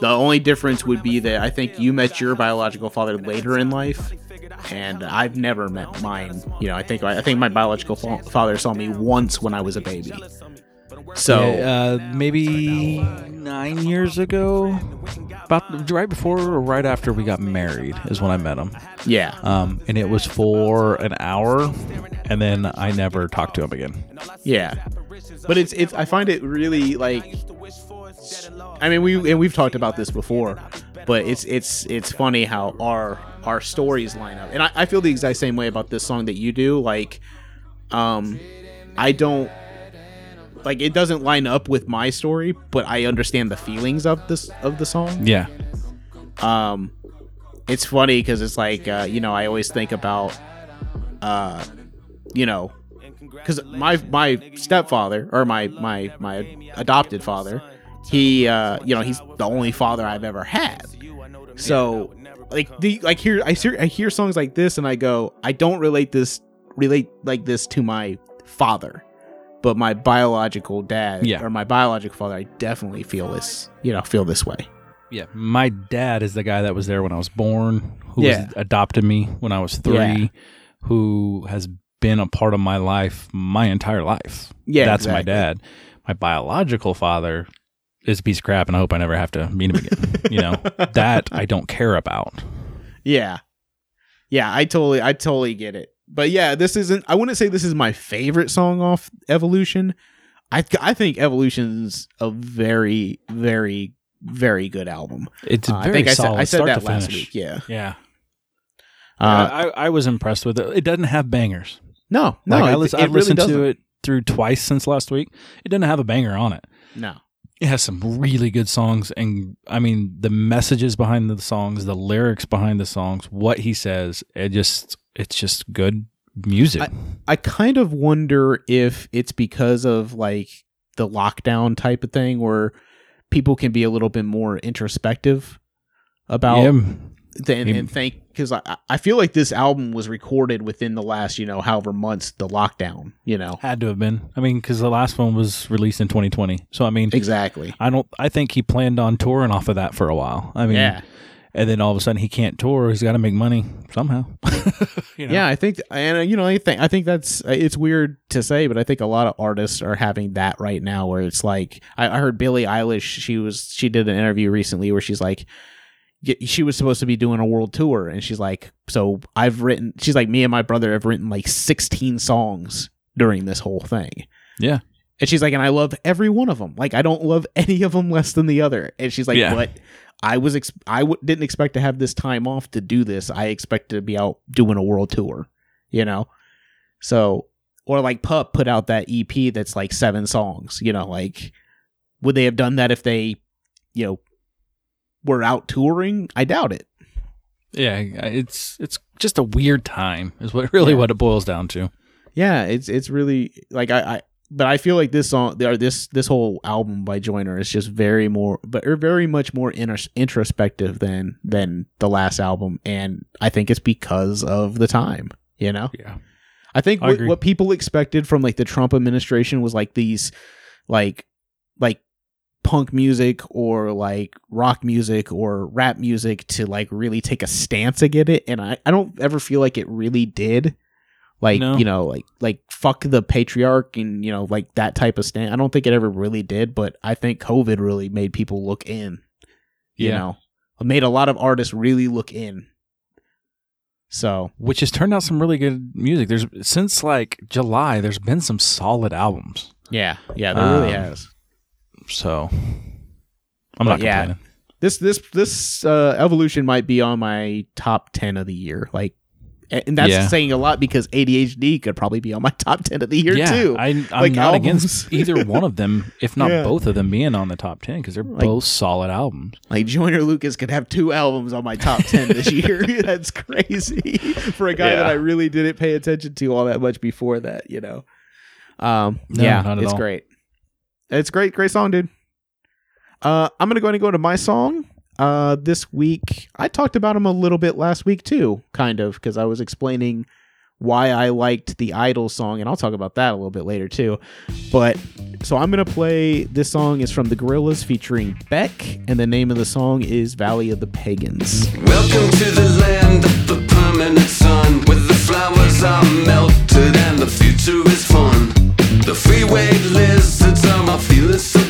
the only difference would be that I think you met your biological father later in life, and I've never met mine. You know, I think I think my biological fa- father saw me once when I was a baby. So uh, maybe nine years ago, about right before or right after we got married is when I met him. yeah, Um, and it was for an hour, and then I never talked to him again. yeah. But it's it's I find it really like I mean we and we've talked about this before, but it's it's it's funny how our our stories line up. And I, I feel the exact same way about this song that you do. Like um I don't like it doesn't line up with my story, but I understand the feelings of this of the song. Yeah, Um it's funny because it's like uh, you know, I always think about uh you know because my my stepfather or my my my adopted father he uh you know he's the only father i've ever had. So like the like here i hear i hear songs like this and i go i don't relate this relate like this to my father but my biological dad Yeah. or my biological father i definitely feel this you know feel this way yeah. My dad is the guy that was there when I was born, who Yeah. was, adopted me when I was three, Yeah. who has been a part of my life my entire life. Yeah, that's my dad. My biological father is a piece of crap, and I hope I never have to meet him again. you know that I don't care about. Yeah. Yeah, I totally I totally get it. But yeah, this isn't I wouldn't say this is my favorite song off Evolution. I I think Evolution's a very very very good album. It's Uh, very I think I said solid. I said that last week. Yeah. Yeah, Uh, I, I was impressed with it. It doesn't have bangers. no, no, like I, lis- it I really listened doesn't. to it through twice since last week. It doesn't have a banger on it. No. It has some really good songs, and I mean the messages behind the songs, the lyrics behind the songs, what he says. It just, it's just good music. I kind of wonder if it's because of like the lockdown type of thing where people can be a little bit more introspective about yeah, Maybe. and think because I, I feel like this album was recorded within the last you know however months the lockdown you know had to have been. I mean, because the last one was released in 2020. So I mean, exactly I don't. I think he planned on touring off of that for a while. I mean, yeah and then all of a sudden he can't tour. He's got to make money somehow. you know? yeah I think and uh, you know I think I think that's it's weird to say but I think a lot of artists are having that right now where it's like I, I heard Billie Eilish she was she did an interview recently where she's like she was supposed to be doing a world tour and she's like so I've written she's like me and my brother have written like 16 songs during this whole thing yeah. and she's like and I love every one of them like I don't love any of them less than the other and she's like Yeah. but I was ex- I w- didn't expect to have this time off to do this I expected to be out doing a world tour you know so or like pup put out that ep that's like seven songs you know like would they have done that if they you know were out touring i doubt it Yeah, it's it's just a weird time is what really Yeah. what it boils down to. yeah it's it's really like i i but i feel like this song or this this whole album by Joyner is just very more but are er, very much more intros- introspective than than the last album. And i think it's because of the time you know? Yeah. I think I what, what people expected from like the Trump administration was like these like like punk music or like rock music or rap music to like really take a stance against it. And I, I don't ever feel like it really did like No. you know like like fuck the patriarch and you know like that type of stand I don't think it ever really did but I think COVID really made people look in you Yeah. know it made a lot of artists really look in so Which has turned out some really good music. There's since like July, there's been some solid albums. yeah yeah there really Um, has So I'm But not yeah. complaining. this this this uh, evolution might be on my top 10 of the year like and that's Yeah. saying a lot because ADHD could probably be on my top 10 of the year yeah, too I, I'm Like not albums. against either one of them, if not Yeah. both of them being on the top ten because they're Like- both solid albums. like Joyner Lucas could have two albums on my top 10 this year that's crazy for a guy that I really didn't pay attention to all that much before that you know um No, yeah it's all. great it's great great song dude uh I'm gonna go ahead and go to my song uh this week I talked about him a little bit last week too kind of because I was explaining why I liked the Idol song, and I'll talk about that a little bit later too. But so I'm gonna play this song is from the Gorillas featuring Beck, and the name of the song is Valley of the Pagans. Welcome to the land of the permanent sun, where the flowers are melted and the future is fun. The freeway lizards are my feeling so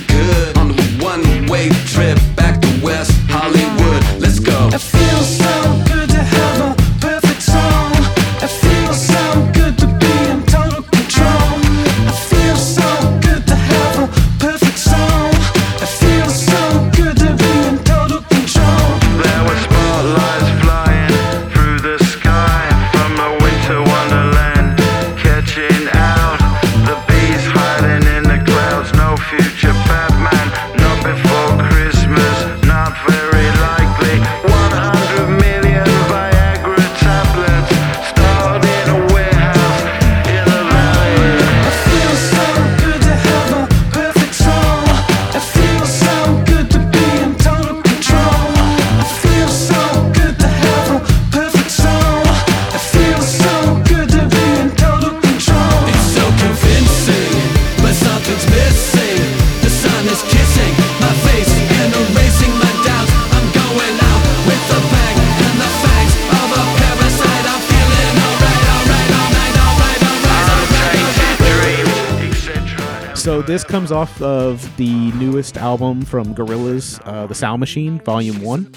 this comes off of the newest album from Gorillaz, uh, The Sound Machine, Volume One,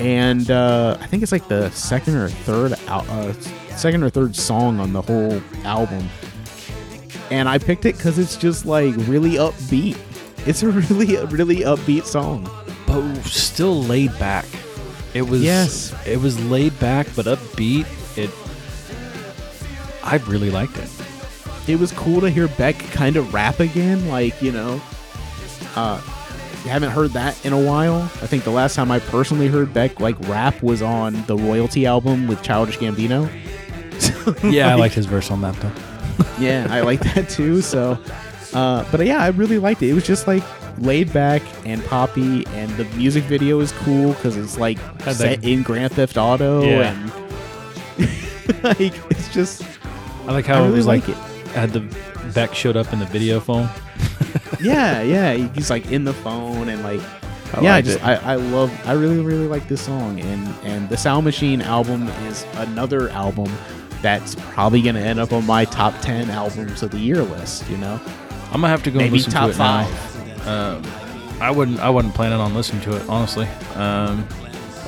and uh, I think it's like the second or third, al- uh, second or third song on the whole album. And I picked it because it's just like really upbeat. It's a really, really upbeat song. but still laid back. It was Yes. it was laid back but upbeat. It I really liked it. It was cool to hear Beck kind of rap again. Like you know, uh, you haven't heard that in a while. I think the last time I personally heard Beck like rap was on the Royalty album with Childish Gambino. Yeah, I liked his verse on that though. yeah, I like that too. So, uh, but yeah, I really liked it. It was just like laid back and poppy, and the music video is cool because it's like Had set that- in Grand Theft Auto, Yeah. and like it's just I like how I it was like, like had the Beck showed up in the video phone. yeah, yeah. He's like in the phone and like. I yeah, I just it. I, I love I really really like this song and and the Sound Machine album is another album that's probably gonna end up on my top ten albums of the year list. You know, I'm gonna have to go and maybe listen top to it now. five. Um, I wouldn't. I wasn't planning on listening to it honestly. Um,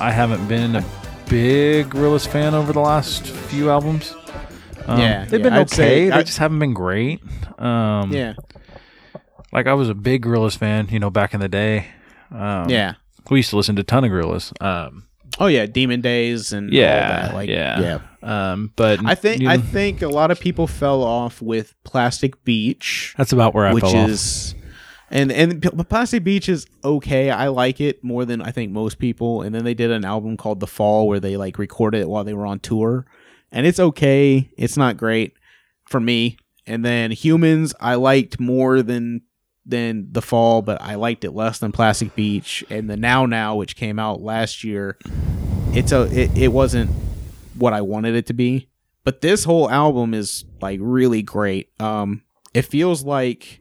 I haven't been a big Gorillaz fan over the last few albums. Um, Yeah, they've yeah, been I'd say- okay. They I- just haven't been great. Um, Yeah, like I was a big Gorillaz fan, you know, back in the day. Um, yeah. we used to listen to a ton of Gorillaz. Um, Oh yeah, Demon Days and all yeah, that. Like, yeah, yeah. Um, but I think you I think a lot of people fell off with Plastic Beach, that's about where I which fell off. is and and P- Plastic Beach is okay. I like it more than I think most people. And then they did an album called The Fall where they like recorded it while they were on tour, and it's okay. It's not great for me. And then Humans I liked more than than The Fall, but I liked it less than Plastic Beach. And the Now Now, which came out last year, it's a it, it wasn't what I wanted it to be. But this whole album is like really great. Um, it feels like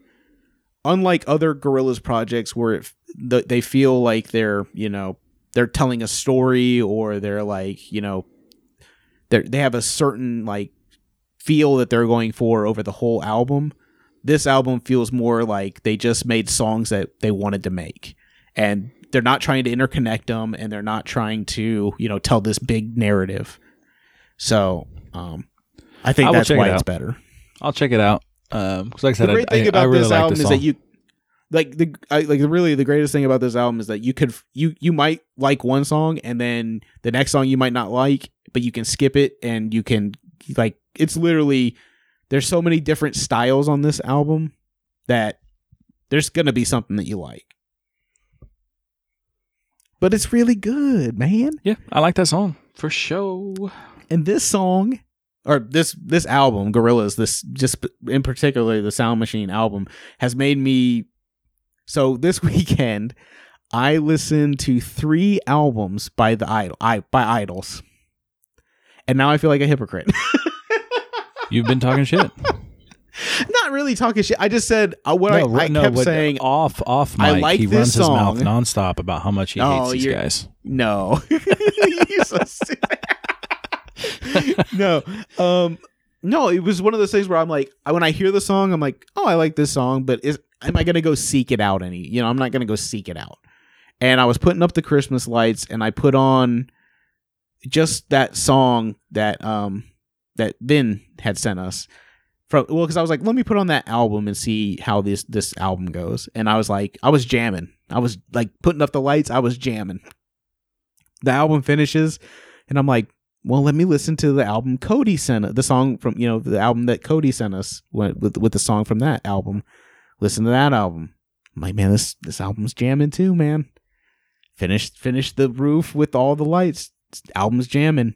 unlike other Gorillas projects where it, the, they feel like they're you know they're telling a story or they're like you know they they have a certain like feel that they're going for over the whole album. This album feels more like they just made songs that they wanted to make, and they're not trying to interconnect them, and they're not trying to you know tell this big narrative. So, um, I think I that's check it why it's better. I'll check it out. Um, 'cause like I said, the great I, thing I, about really this like album the is that you like the I, like the really the greatest thing about this album is that you could you you might like one song and then the next song you might not like but you can skip it and you can like it's literally there's so many different styles on this album that there's gonna be something that you like. But it's really good man. Yeah, I like that song for sure. and this song or this this album gorillas this just in particular the sound machine album has made me so this weekend i listened to three albums by the idol i by idols and now i feel like a hypocrite You've been talking shit. not really talking shit i just said uh, what no, I, I no, kept but saying off off mic, I like he this runs his mouth song. nonstop about how much he Oh, hates these you're- guys. No. You're so stupid. no. Um no, it was one of those things where I'm like when I hear the song I'm like, "Oh, I like this song, but is am I going to go seek it out any? You know, I'm not going to go seek it out." And I was putting up the Christmas lights and I put on just that song that um that Vin had sent us from well because I was like let me put on that album and see how this this album goes. And I was like I was jamming. I was like putting up the lights. I was jamming. The album finishes and I'm like well let me listen to the album Cody sent the song from you know the album that Cody sent us with with, with the song from that album. Listen to that album. I'm like man this this album's jamming too man. Finished finished the roof with all the lights album's jamming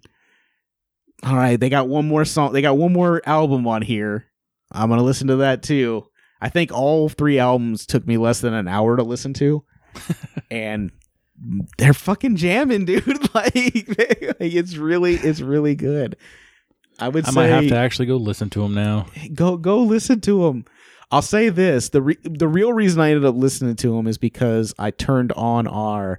all right, they got one more song. They got one more album on here. I'm gonna listen to that too. I think all three albums took me less than an hour to listen to, and they're fucking jamming, dude. like, like, it's really, it's really good. I would I say might have to actually go listen to them now. go go listen to them. I'll say this: the re- the real reason I ended up listening to them is because I turned on our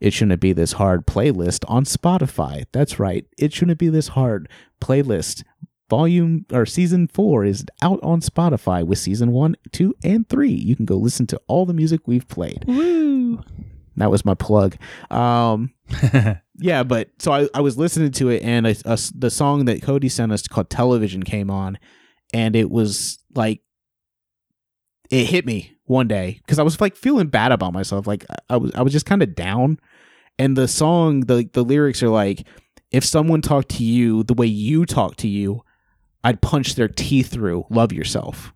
"It Shouldn't Be This Hard" playlist on Spotify. That's right, "It Shouldn't Be This Hard" playlist. Volume or season four is out on Spotify with season one, two, and three. You can go listen to all the music we've played. Woo! That was my plug. Um, yeah, but so I, I was listening to it, and I, a s- the song that Cody sent us called "Television" came on, and it was like it hit me one day because I was like feeling bad about myself. Like I was I was just kind of down, and the song the the lyrics are like, if someone talked to you the way you talk to you, I'd punch their teeth through. Love yourself.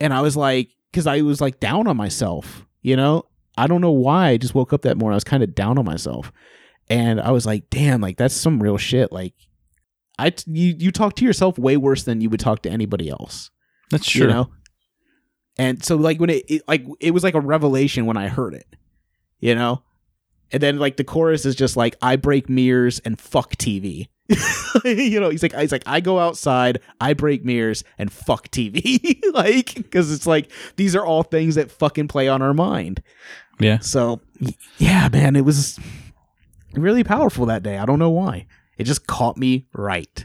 And I was like, because I was like down on myself, you know? I don't know why. I just woke up that morning. I was kind of down on myself. And I was like, damn, like that's some real shit. Like, I t- you you talk to yourself way worse than you would talk to anybody else. That's true. You know? And so like when it, it like it was like a revelation when I heard it. You know? And then like the chorus is just like I break mirrors and fuck TV. you know, he's like he's like I go outside, I break mirrors and fuck TV. like cuz it's like these are all things that fucking play on our mind. Yeah. So yeah, man, it was really powerful that day. I don't know why. It just caught me right.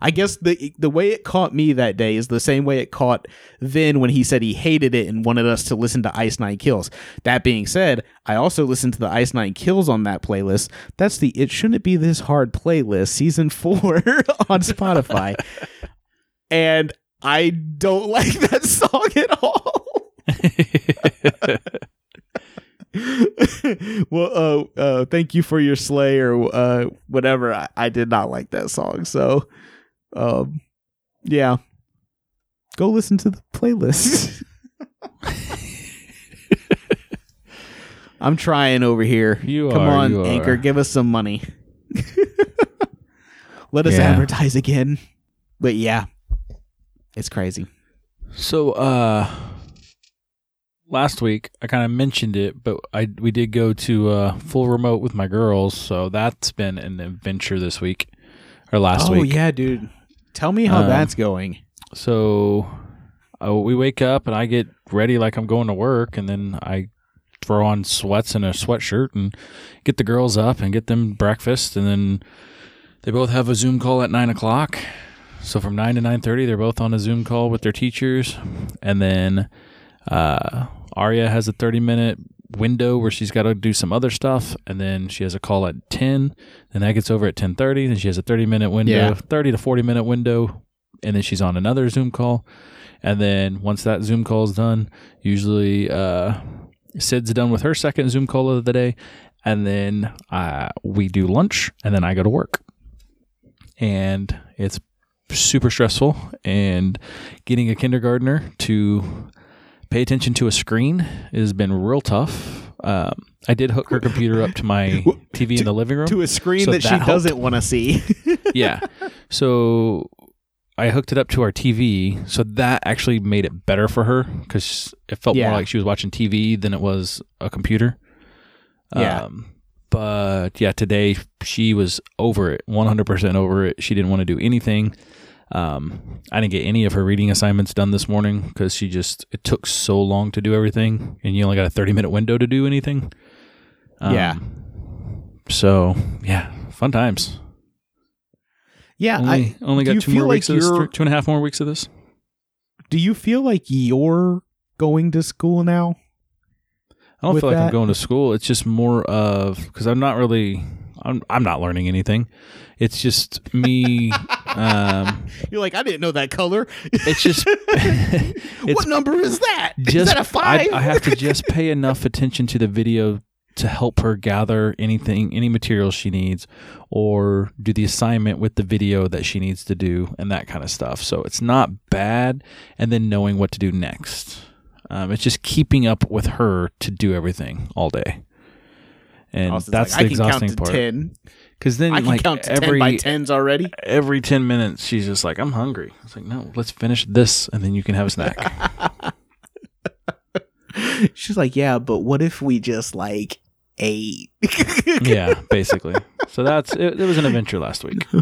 I guess the the way it caught me that day is the same way it caught Vin when he said he hated it and wanted us to listen to Ice Nine Kills. That being said, I also listened to the Ice Nine Kills on that playlist. That's the It Shouldn't Be This Hard playlist, season four on Spotify. and I don't like that song at all. well, uh, uh, thank you for your slay or uh, whatever. I, I did not like that song, so um, yeah, go listen to the playlist. I'm trying over here. You Come are, on, you Anchor, are. give us some money. Let us Yeah. advertise again. But yeah, it's crazy. So uh last week I kind of mentioned it, but I we did go to uh full remote with my girls, so that's been an adventure this week or last oh week. Oh yeah, dude. Tell me how Um, that's going. So uh, we wake up and I get ready like I'm going to work, and then I throw on sweats and a sweatshirt and get the girls up and get them breakfast, and then they both have a Zoom call at nine o'clock. So from nine to nine thirty, they're both on a Zoom call with their teachers, and then uh, Arya has a thirty minute window where she's got to do some other stuff, and then she has a call at ten. Then that gets over at ten thirty. Then she has a thirty minute window, Yeah. thirty to forty minute window, and then she's on another Zoom call. And then once that Zoom call is done, usually uh, Sid's done with her second Zoom call of the day, and then uh, we do lunch, and then I go to work. And it's super stressful, and getting a kindergartner to pay attention to a screen has been real tough. Um, I did hook her computer up to my TV in the living room To a screen so that, she helped. doesn't want to see. yeah. So I hooked it up to our TV, so that actually made it better for her because it felt Yeah. more like she was watching TV than it was a computer. Yeah. Um, but yeah, today she was over it, 100% over it. She didn't want to do anything. Um, I didn't get any of her reading assignments done this morning because she just, it took so long to do everything, and you only got a 30 minute window to do anything. Um, Yeah. So, yeah, fun times. yeah, Only, I only got two more like weeks of this, two and a half more weeks of this. do you feel like you're going to school now? I don't feel like that? I'm going to school. It's just more of because I'm not really. I'm I'm not learning anything. It's just me. um, You're like, I didn't know that color. it's just. it's what number is that? Is just that a five? I, I have to just pay enough attention to the video to help her gather anything, any materials she needs, or do the assignment with the video that she needs to do, and that kind of stuff. So it's not bad, and then knowing what to do next. Um, it's just keeping up with her to do everything all day, and Also, it's that's like, the I can exhausting count to part. ten. Because then, I can like count to every ten by tens already. every ten minutes, she's just like, "I'm hungry." It's like, no, let's finish this, and then you can have a snack. She's like, yeah, but what if we just like ate? yeah, basically. So that's it, it. was an adventure last week.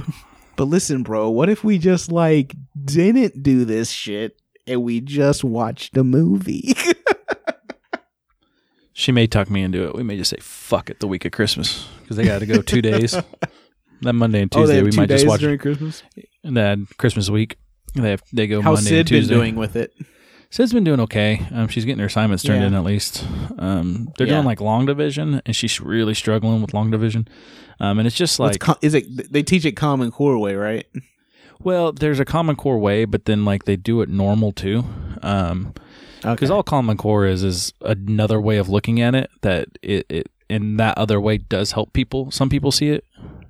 But listen, bro, what if we just like didn't do this shit and we just watched a movie? She may tuck me into it. We may just say fuck it the week of Christmas because they got to go two days. That Monday and Tuesday, we might just watch during Christmas. And then Christmas week. They have, they go How's Monday Sid and been Tuesday. doing with it? Sid's been doing okay. Um, she's getting her assignments turned Yeah. in at least. Um, they're Yeah. doing like long division, and she's really struggling with long division. Um, and it's just What's like co- is it? They teach it Common Core way, right? Well, there's a Common Core way, but then like they do it normal too. Um, because all Common Core is is another way of looking at it that it, it and that other way does help people. Some people see it.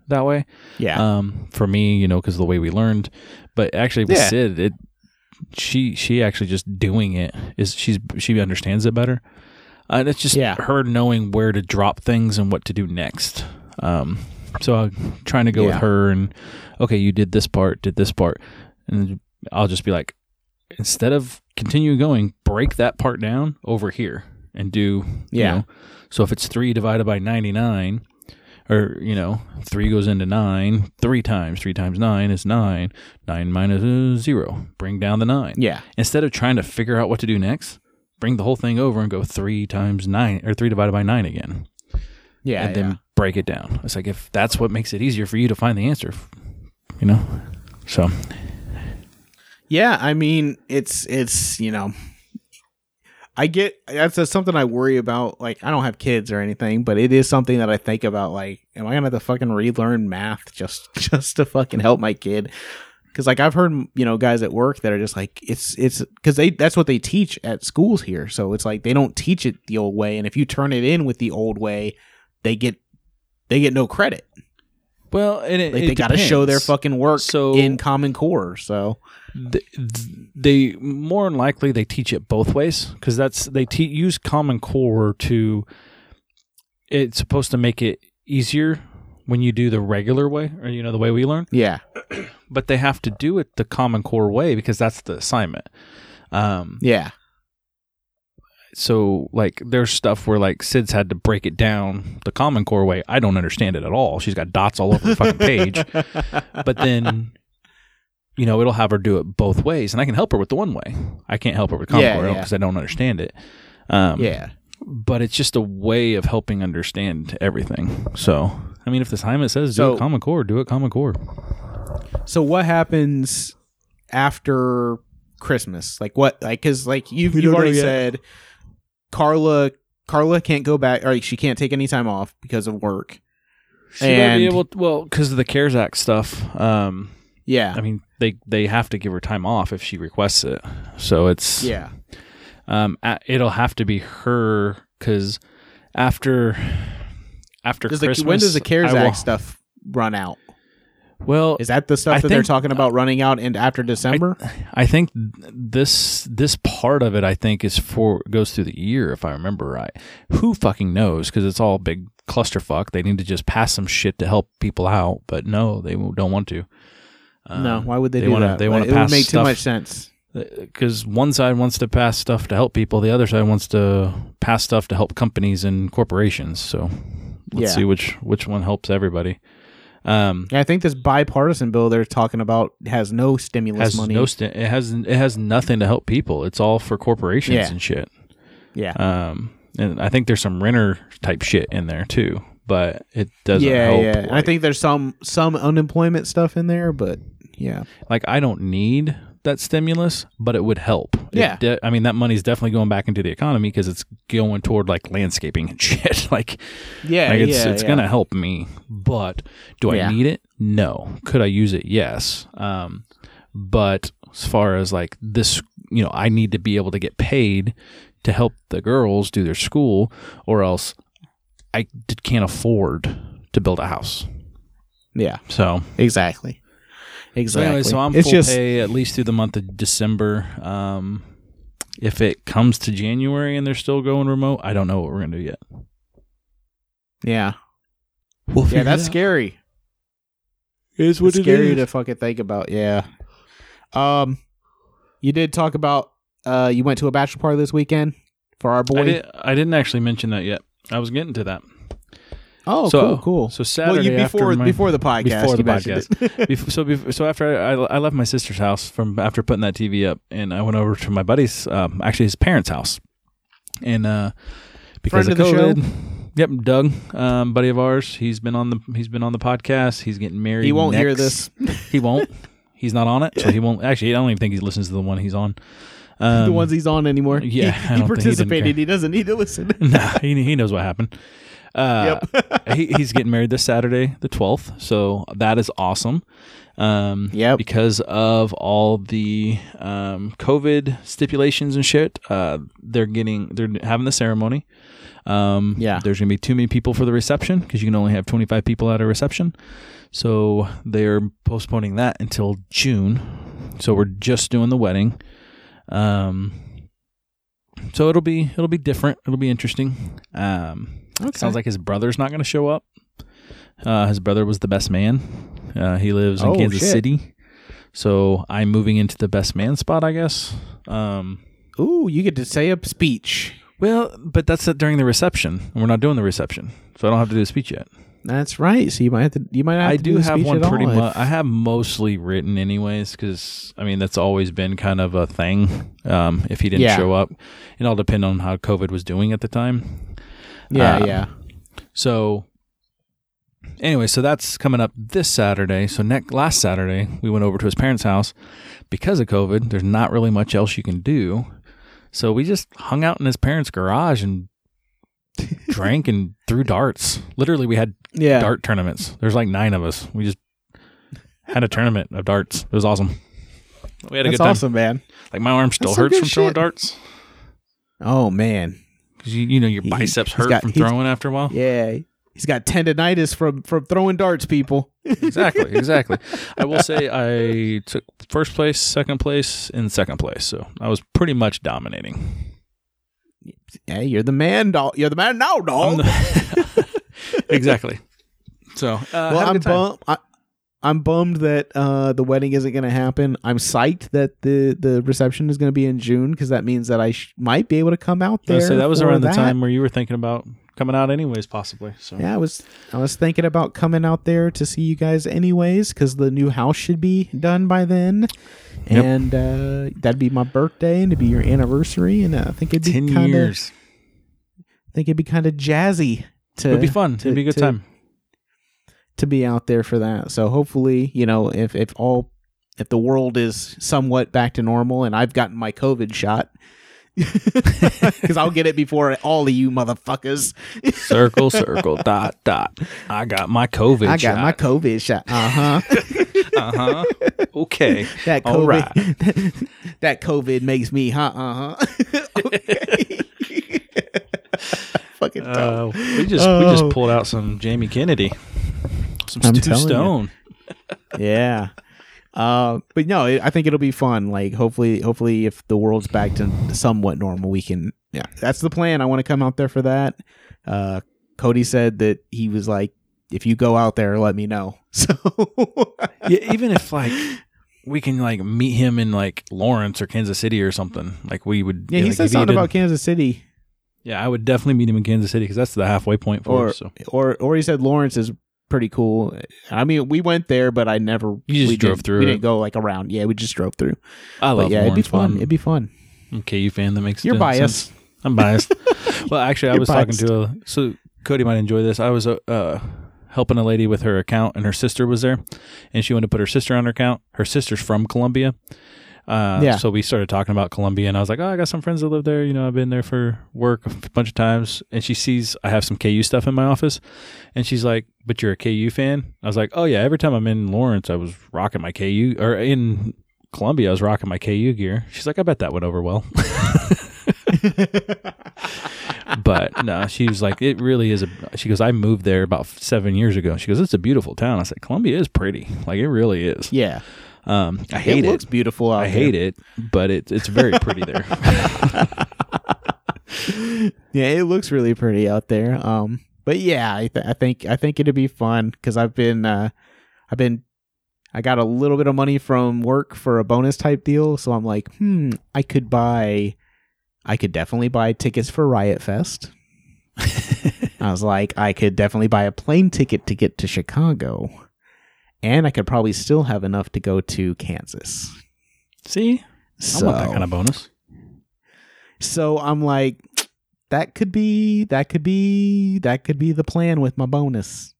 that way. Yeah. Um, for me, you know, because the way we learned. But actually, with Yeah. Sid, it she she actually just doing it is she's she understands it better. Uh, and it's just Yeah. her knowing where to drop things and what to do next. Um, so I'm trying to go with her and okay, you did this part, did this part, and I'll just be like, instead of continue going, break that part down over here and do you Yeah. know, so if it's three divided by ninety nine, or you know, three goes into nine three times. Three times nine is nine. Nine uh, zero. Bring down the nine. yeah. Instead of trying to figure out what to do next, bring the whole thing over and go three times nine or three divided by nine again, Yeah. and then yeah. break it down. It's like if that's what makes it easier for you to find the answer, you know. So Yeah, I mean, it's it's you know, I get that's something I worry about. Like, I don't have kids or anything, but it is something that I think about. Like, am I gonna have to fucking relearn math just just to fucking help my kid? Because like I've heard you know guys at work that are just like it's it's because they that's what they teach at schools here. So it's like they don't teach it the old way, and if you turn it in with the old way, they get they get no credit. Well, and it, Like it they got to show their fucking work So- in Common Core. So. th- th- they more than likely they teach it both ways because that's they te- use common core to it's supposed to make it easier when you do the regular way or you know the way we learn. Yeah, but they have to do it the common core way because that's the assignment. Um yeah, so like there's stuff where like sid's had to break it down the common core way i don't understand it at all she's got dots all over the fucking page but then you know it'll have her do it both ways and i can help her with the one way i can't help her with common Yeah, core yeah. because i don't understand it um yeah. but it's just a way of helping understand everything so i mean if the assignment says do So- it common core do it common core So what happens after Christmas? Like what? Like because like you've you've already said Carla Carla can't go back or like, she can't take any time off because of work. She might And- be able to, well because of the cares act stuff um Yeah, i mean they they have to give her time off if she requests it so it's yeah, um it'll have to be her because after after Does Christmas, the, when does the CARES will- Act stuff run out? Well Is that the stuff I that they're talking about running out and after December? I think this this part of it I think is for goes through the year if I remember right. Who fucking knows? Because it's all big clusterfuck. They need to just pass some shit to help people out, but no, they don't want to. no, Um, why would they, they do wanna- that? they wanna it would make too much sense. Because one side wants to pass stuff to help people, the other side wants to pass stuff to help companies and corporations. So let's Yeah. see which which one helps everybody. Um, Yeah, I think this bipartisan bill they're talking about has no stimulus has money. no st- it has it has nothing to help people. It's all for corporations Yeah. and shit. yeah, Um, and I think there's some renter type shit in there too, but it doesn't yeah, help. yeah. And I think there's some some unemployment stuff in there, but yeah, like I don't need that stimulus, but it would help. Yeah. de- I mean that money's definitely going back into the economy because it's going toward like landscaping and shit. like, yeah, like it's yeah, it's yeah. gonna help me. But do Yeah. I need it? No. Could I use it? Yes. Um, but as far as like this, you know, I need to be able to get paid to help the girls do their school, or else I d- can't afford to build a house. yeah, So exactly, So exactly. anyway, so I'm it's full just pay at least through the month of December. Um, if it comes to January and they're still going remote, I don't know what we're gonna do yet. yeah, We'll yeah. That's scary. Is It's scary to fucking think about. Yeah. Um, you did talk about uh you went to a bachelor party this weekend for our boy. I, did, I didn't actually mention that yet. I was getting to that. Oh, So- cool, cool. so Saturday well, you before after my- before the podcast, before the podcast. it. Bef- so bef- so after I, I left my sister's house from after putting that TV up, and I went over to my buddy's, um, actually his parents' house, and uh, because Friend of of the COVID. Yep, Doug, um, buddy of ours. He's been on the he's been on the podcast. He's getting married. he won't hear this. He won't. He's not on it, so he won't. Actually, I don't even think he listens to the one he's on. Um, the ones he's on anymore. yeah, he, he think he participated. He, doesn't need to listen. nah, he he knows what happened. Uh, he, he's getting married this Saturday, the twelfth. So that is awesome. Um, Yep. Because of all the um, COVID stipulations and shit, uh, they're getting they're having the ceremony. Um, Yeah. There's going to be too many people for the reception because you can only have 25 people at a reception. So they're postponing that until June. So we're just doing the wedding. Um, so it'll be it'll be different. It'll be interesting. Um, Okay. Sounds like his brother's not going to show up. Uh, his brother was the best man. Uh, he lives in Oh, Kansas shit. City. So I'm moving into the best man spot, I guess. Um, Ooh, you get to say a speech. well, but that's during the reception. and We're not doing the reception, so I don't have to do a speech yet. That's right. So you might have to. You might have I to do the have one pretty much. I have mostly written anyways, because I mean that's always been kind of a thing. Um, if he didn't Yeah. show up, it all depend on how COVID was doing at the time. Yeah, um, yeah. So anyway, so that's coming up this Saturday. So next last Saturday, we went over to his parents' house because of COVID. There's not really much else you can do. So we just hung out in his parents' garage and drank and threw darts. Literally, we had Yeah. dart tournaments. There's like nine of us. We just had a tournament of darts. It was awesome. We had a That's good time. awesome, man. Like my arm still That's hurts from throwing darts Oh man. Because you you know your biceps he's hurt got- from throwing after a while. Yeah. He's got tendonitis from from throwing darts, people. exactly, exactly. I will say I took first place, second place, and second place, so I was pretty much dominating. Hey, you're the man, dog. You're the man now, dog. the- exactly. So uh, well, I'm bummed. I'm bummed that uh, the wedding isn't going to happen. I'm psyched that the the reception is going to be in June because that means that I sh- might be able to come out there. gonna that was around the time where you were thinking about coming out, anyways, possibly. So Yeah, I was I was thinking about coming out there to see you guys anyways because the new house should be done by then, Yep. and uh, that'd be my birthday and it'd be your anniversary, and I think it'd be ten kind of years. I think it'd be kind of jazzy to It'd be fun. to- It'd be a good to- time. To be out there for that. So hopefully, you know, if if all if the world is somewhat back to normal and I've gotten my COVID shot. Because I'll get it before all of you motherfuckers. circle, circle, dot, dot. I got my COVID. Shot. I got my COVID shot. Uh huh. Uh huh. Okay. That All COVID. right. that COVID makes me huh. Uh huh. okay. Fucking dumb. Uh, we just we just Oh. pulled out some Jamie Kennedy, some I'm Stu. Stone. yeah. Uh, but no, I think it'll be fun. Like, hopefully, hopefully, if the world's back to somewhat normal, we can. Yeah, that's the plan. I want to come out there for that. Uh, Cody said that he was like, if you go out there, let me know. So, Yeah, even if like we can like meet him in like Lawrence or Kansas City or something, like we would. yeah, he like, said something did- about Kansas City, Yeah, I would definitely meet him in Kansas City because that's the halfway point for or us. So or or he said Lawrence is pretty cool. I mean, we went there, but I never. You just we drove through We it. didn't go like around. Yeah, we just drove through. I But love yeah, it'd be fun. but It'd be fun. I'm KU fan. That makes sense. You're sense. biased. I'm biased. well, actually, I You're was biased. talking to a so Cody might enjoy this. I was uh, uh, helping a lady with her account, and her sister was there, and she wanted to put her sister on her account. Her sister's from Columbia. Uh, Yeah. So we started talking about Columbia, and I was like, "Oh, I got some friends that live there. You know, I've been there for work a bunch of times." And she sees I have some KU stuff in my office, and she's like, "But you're a KU fan?" I was like, "Oh yeah. Every time I'm in Lawrence, I was rocking my KU, or in Columbia, I was rocking my KU gear." She's like, "I bet that went over well." but no, she was like, it really is a. She goes, I moved there about seven years ago. She goes, it's a beautiful town. I said, Columbia is pretty. Like it really is. Yeah, Um, I hate it it. looks beautiful out I hate it, but it's it's very pretty there. yeah, it looks really pretty out there. Um, but yeah, I, th- I think I think it'd be fun because I've been uh, I've been I got a little bit of money from work for a bonus type deal, so I'm like, hmm, I could buy, I could definitely buy tickets for Riot Fest. I was like, I could definitely buy a plane ticket to get to Chicago, and I could probably still have enough to go to Kansas. See, I want that kind of bonus. so I'm like, that could be that could be that could be the plan with my bonus.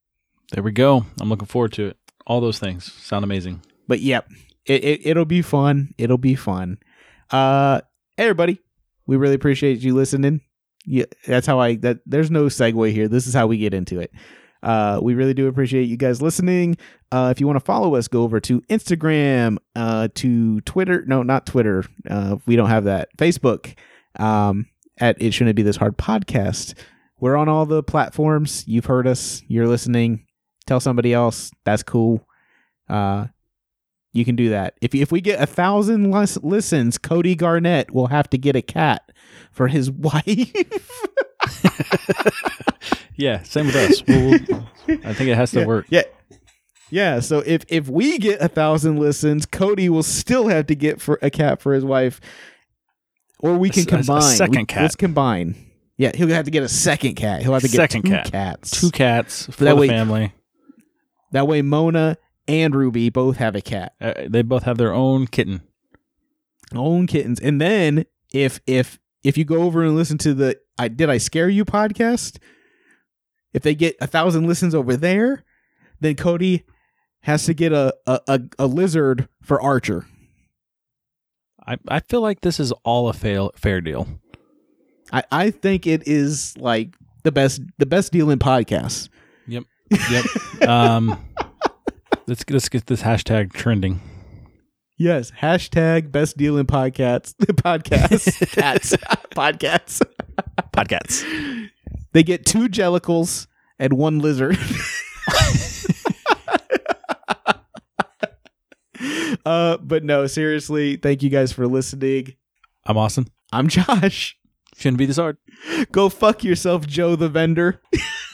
There we go. I'm looking forward to it. All those things sound amazing. But yep, it, it it'll be fun. It'll be fun. Uh, hey, everybody, we really appreciate you listening. Yeah, that's how I. That there's no segue here. This is how we get into it. Uh, we really do appreciate you guys listening. Uh, if you want to follow us, go over to Instagram, uh, to Twitter. No, not Twitter. Uh, we don't have that. Facebook. Um, at it shouldn't be this hard podcast. we're on all the platforms. You've heard us. You're listening. Tell somebody else. That's cool. Uh, you can do that. If if we get a thousand lis- listens, Cody Garnett will have to get a cat for his wife. Yeah, same with us. We'll, we'll- I think it has to yeah, work. Yeah. Yeah, so if if we get a thousand listens, Cody will still have to get for a cat for his wife, or we can a s- a combine. second We- cat. Let's combine. Yeah, he'll have to get a second cat. He'll have to get Second two cat. cats. Two cats for That the way- family. That way, Mona and Ruby both have a cat, Uh, they both have their own kitten. own kittens. And then if if if you go over and listen to the I did I scare you podcast, if they get a thousand listens over there, then Cody has to get a a, a, a lizard for Archer. I, I feel like this is all a fail, fair deal. I, I think it is like the best the best deal in podcasts. Yep. Um, let's let's get this hashtag trending. Yes. Hashtag best deal in podcasts. podcasts. Cats. podcasts. Podcasts. They get two jellicles and one lizard. uh, but no, seriously, thank you guys for listening. I'm Austin. I'm Josh. Shouldn't be this hard. Go fuck yourself, Joe the vendor.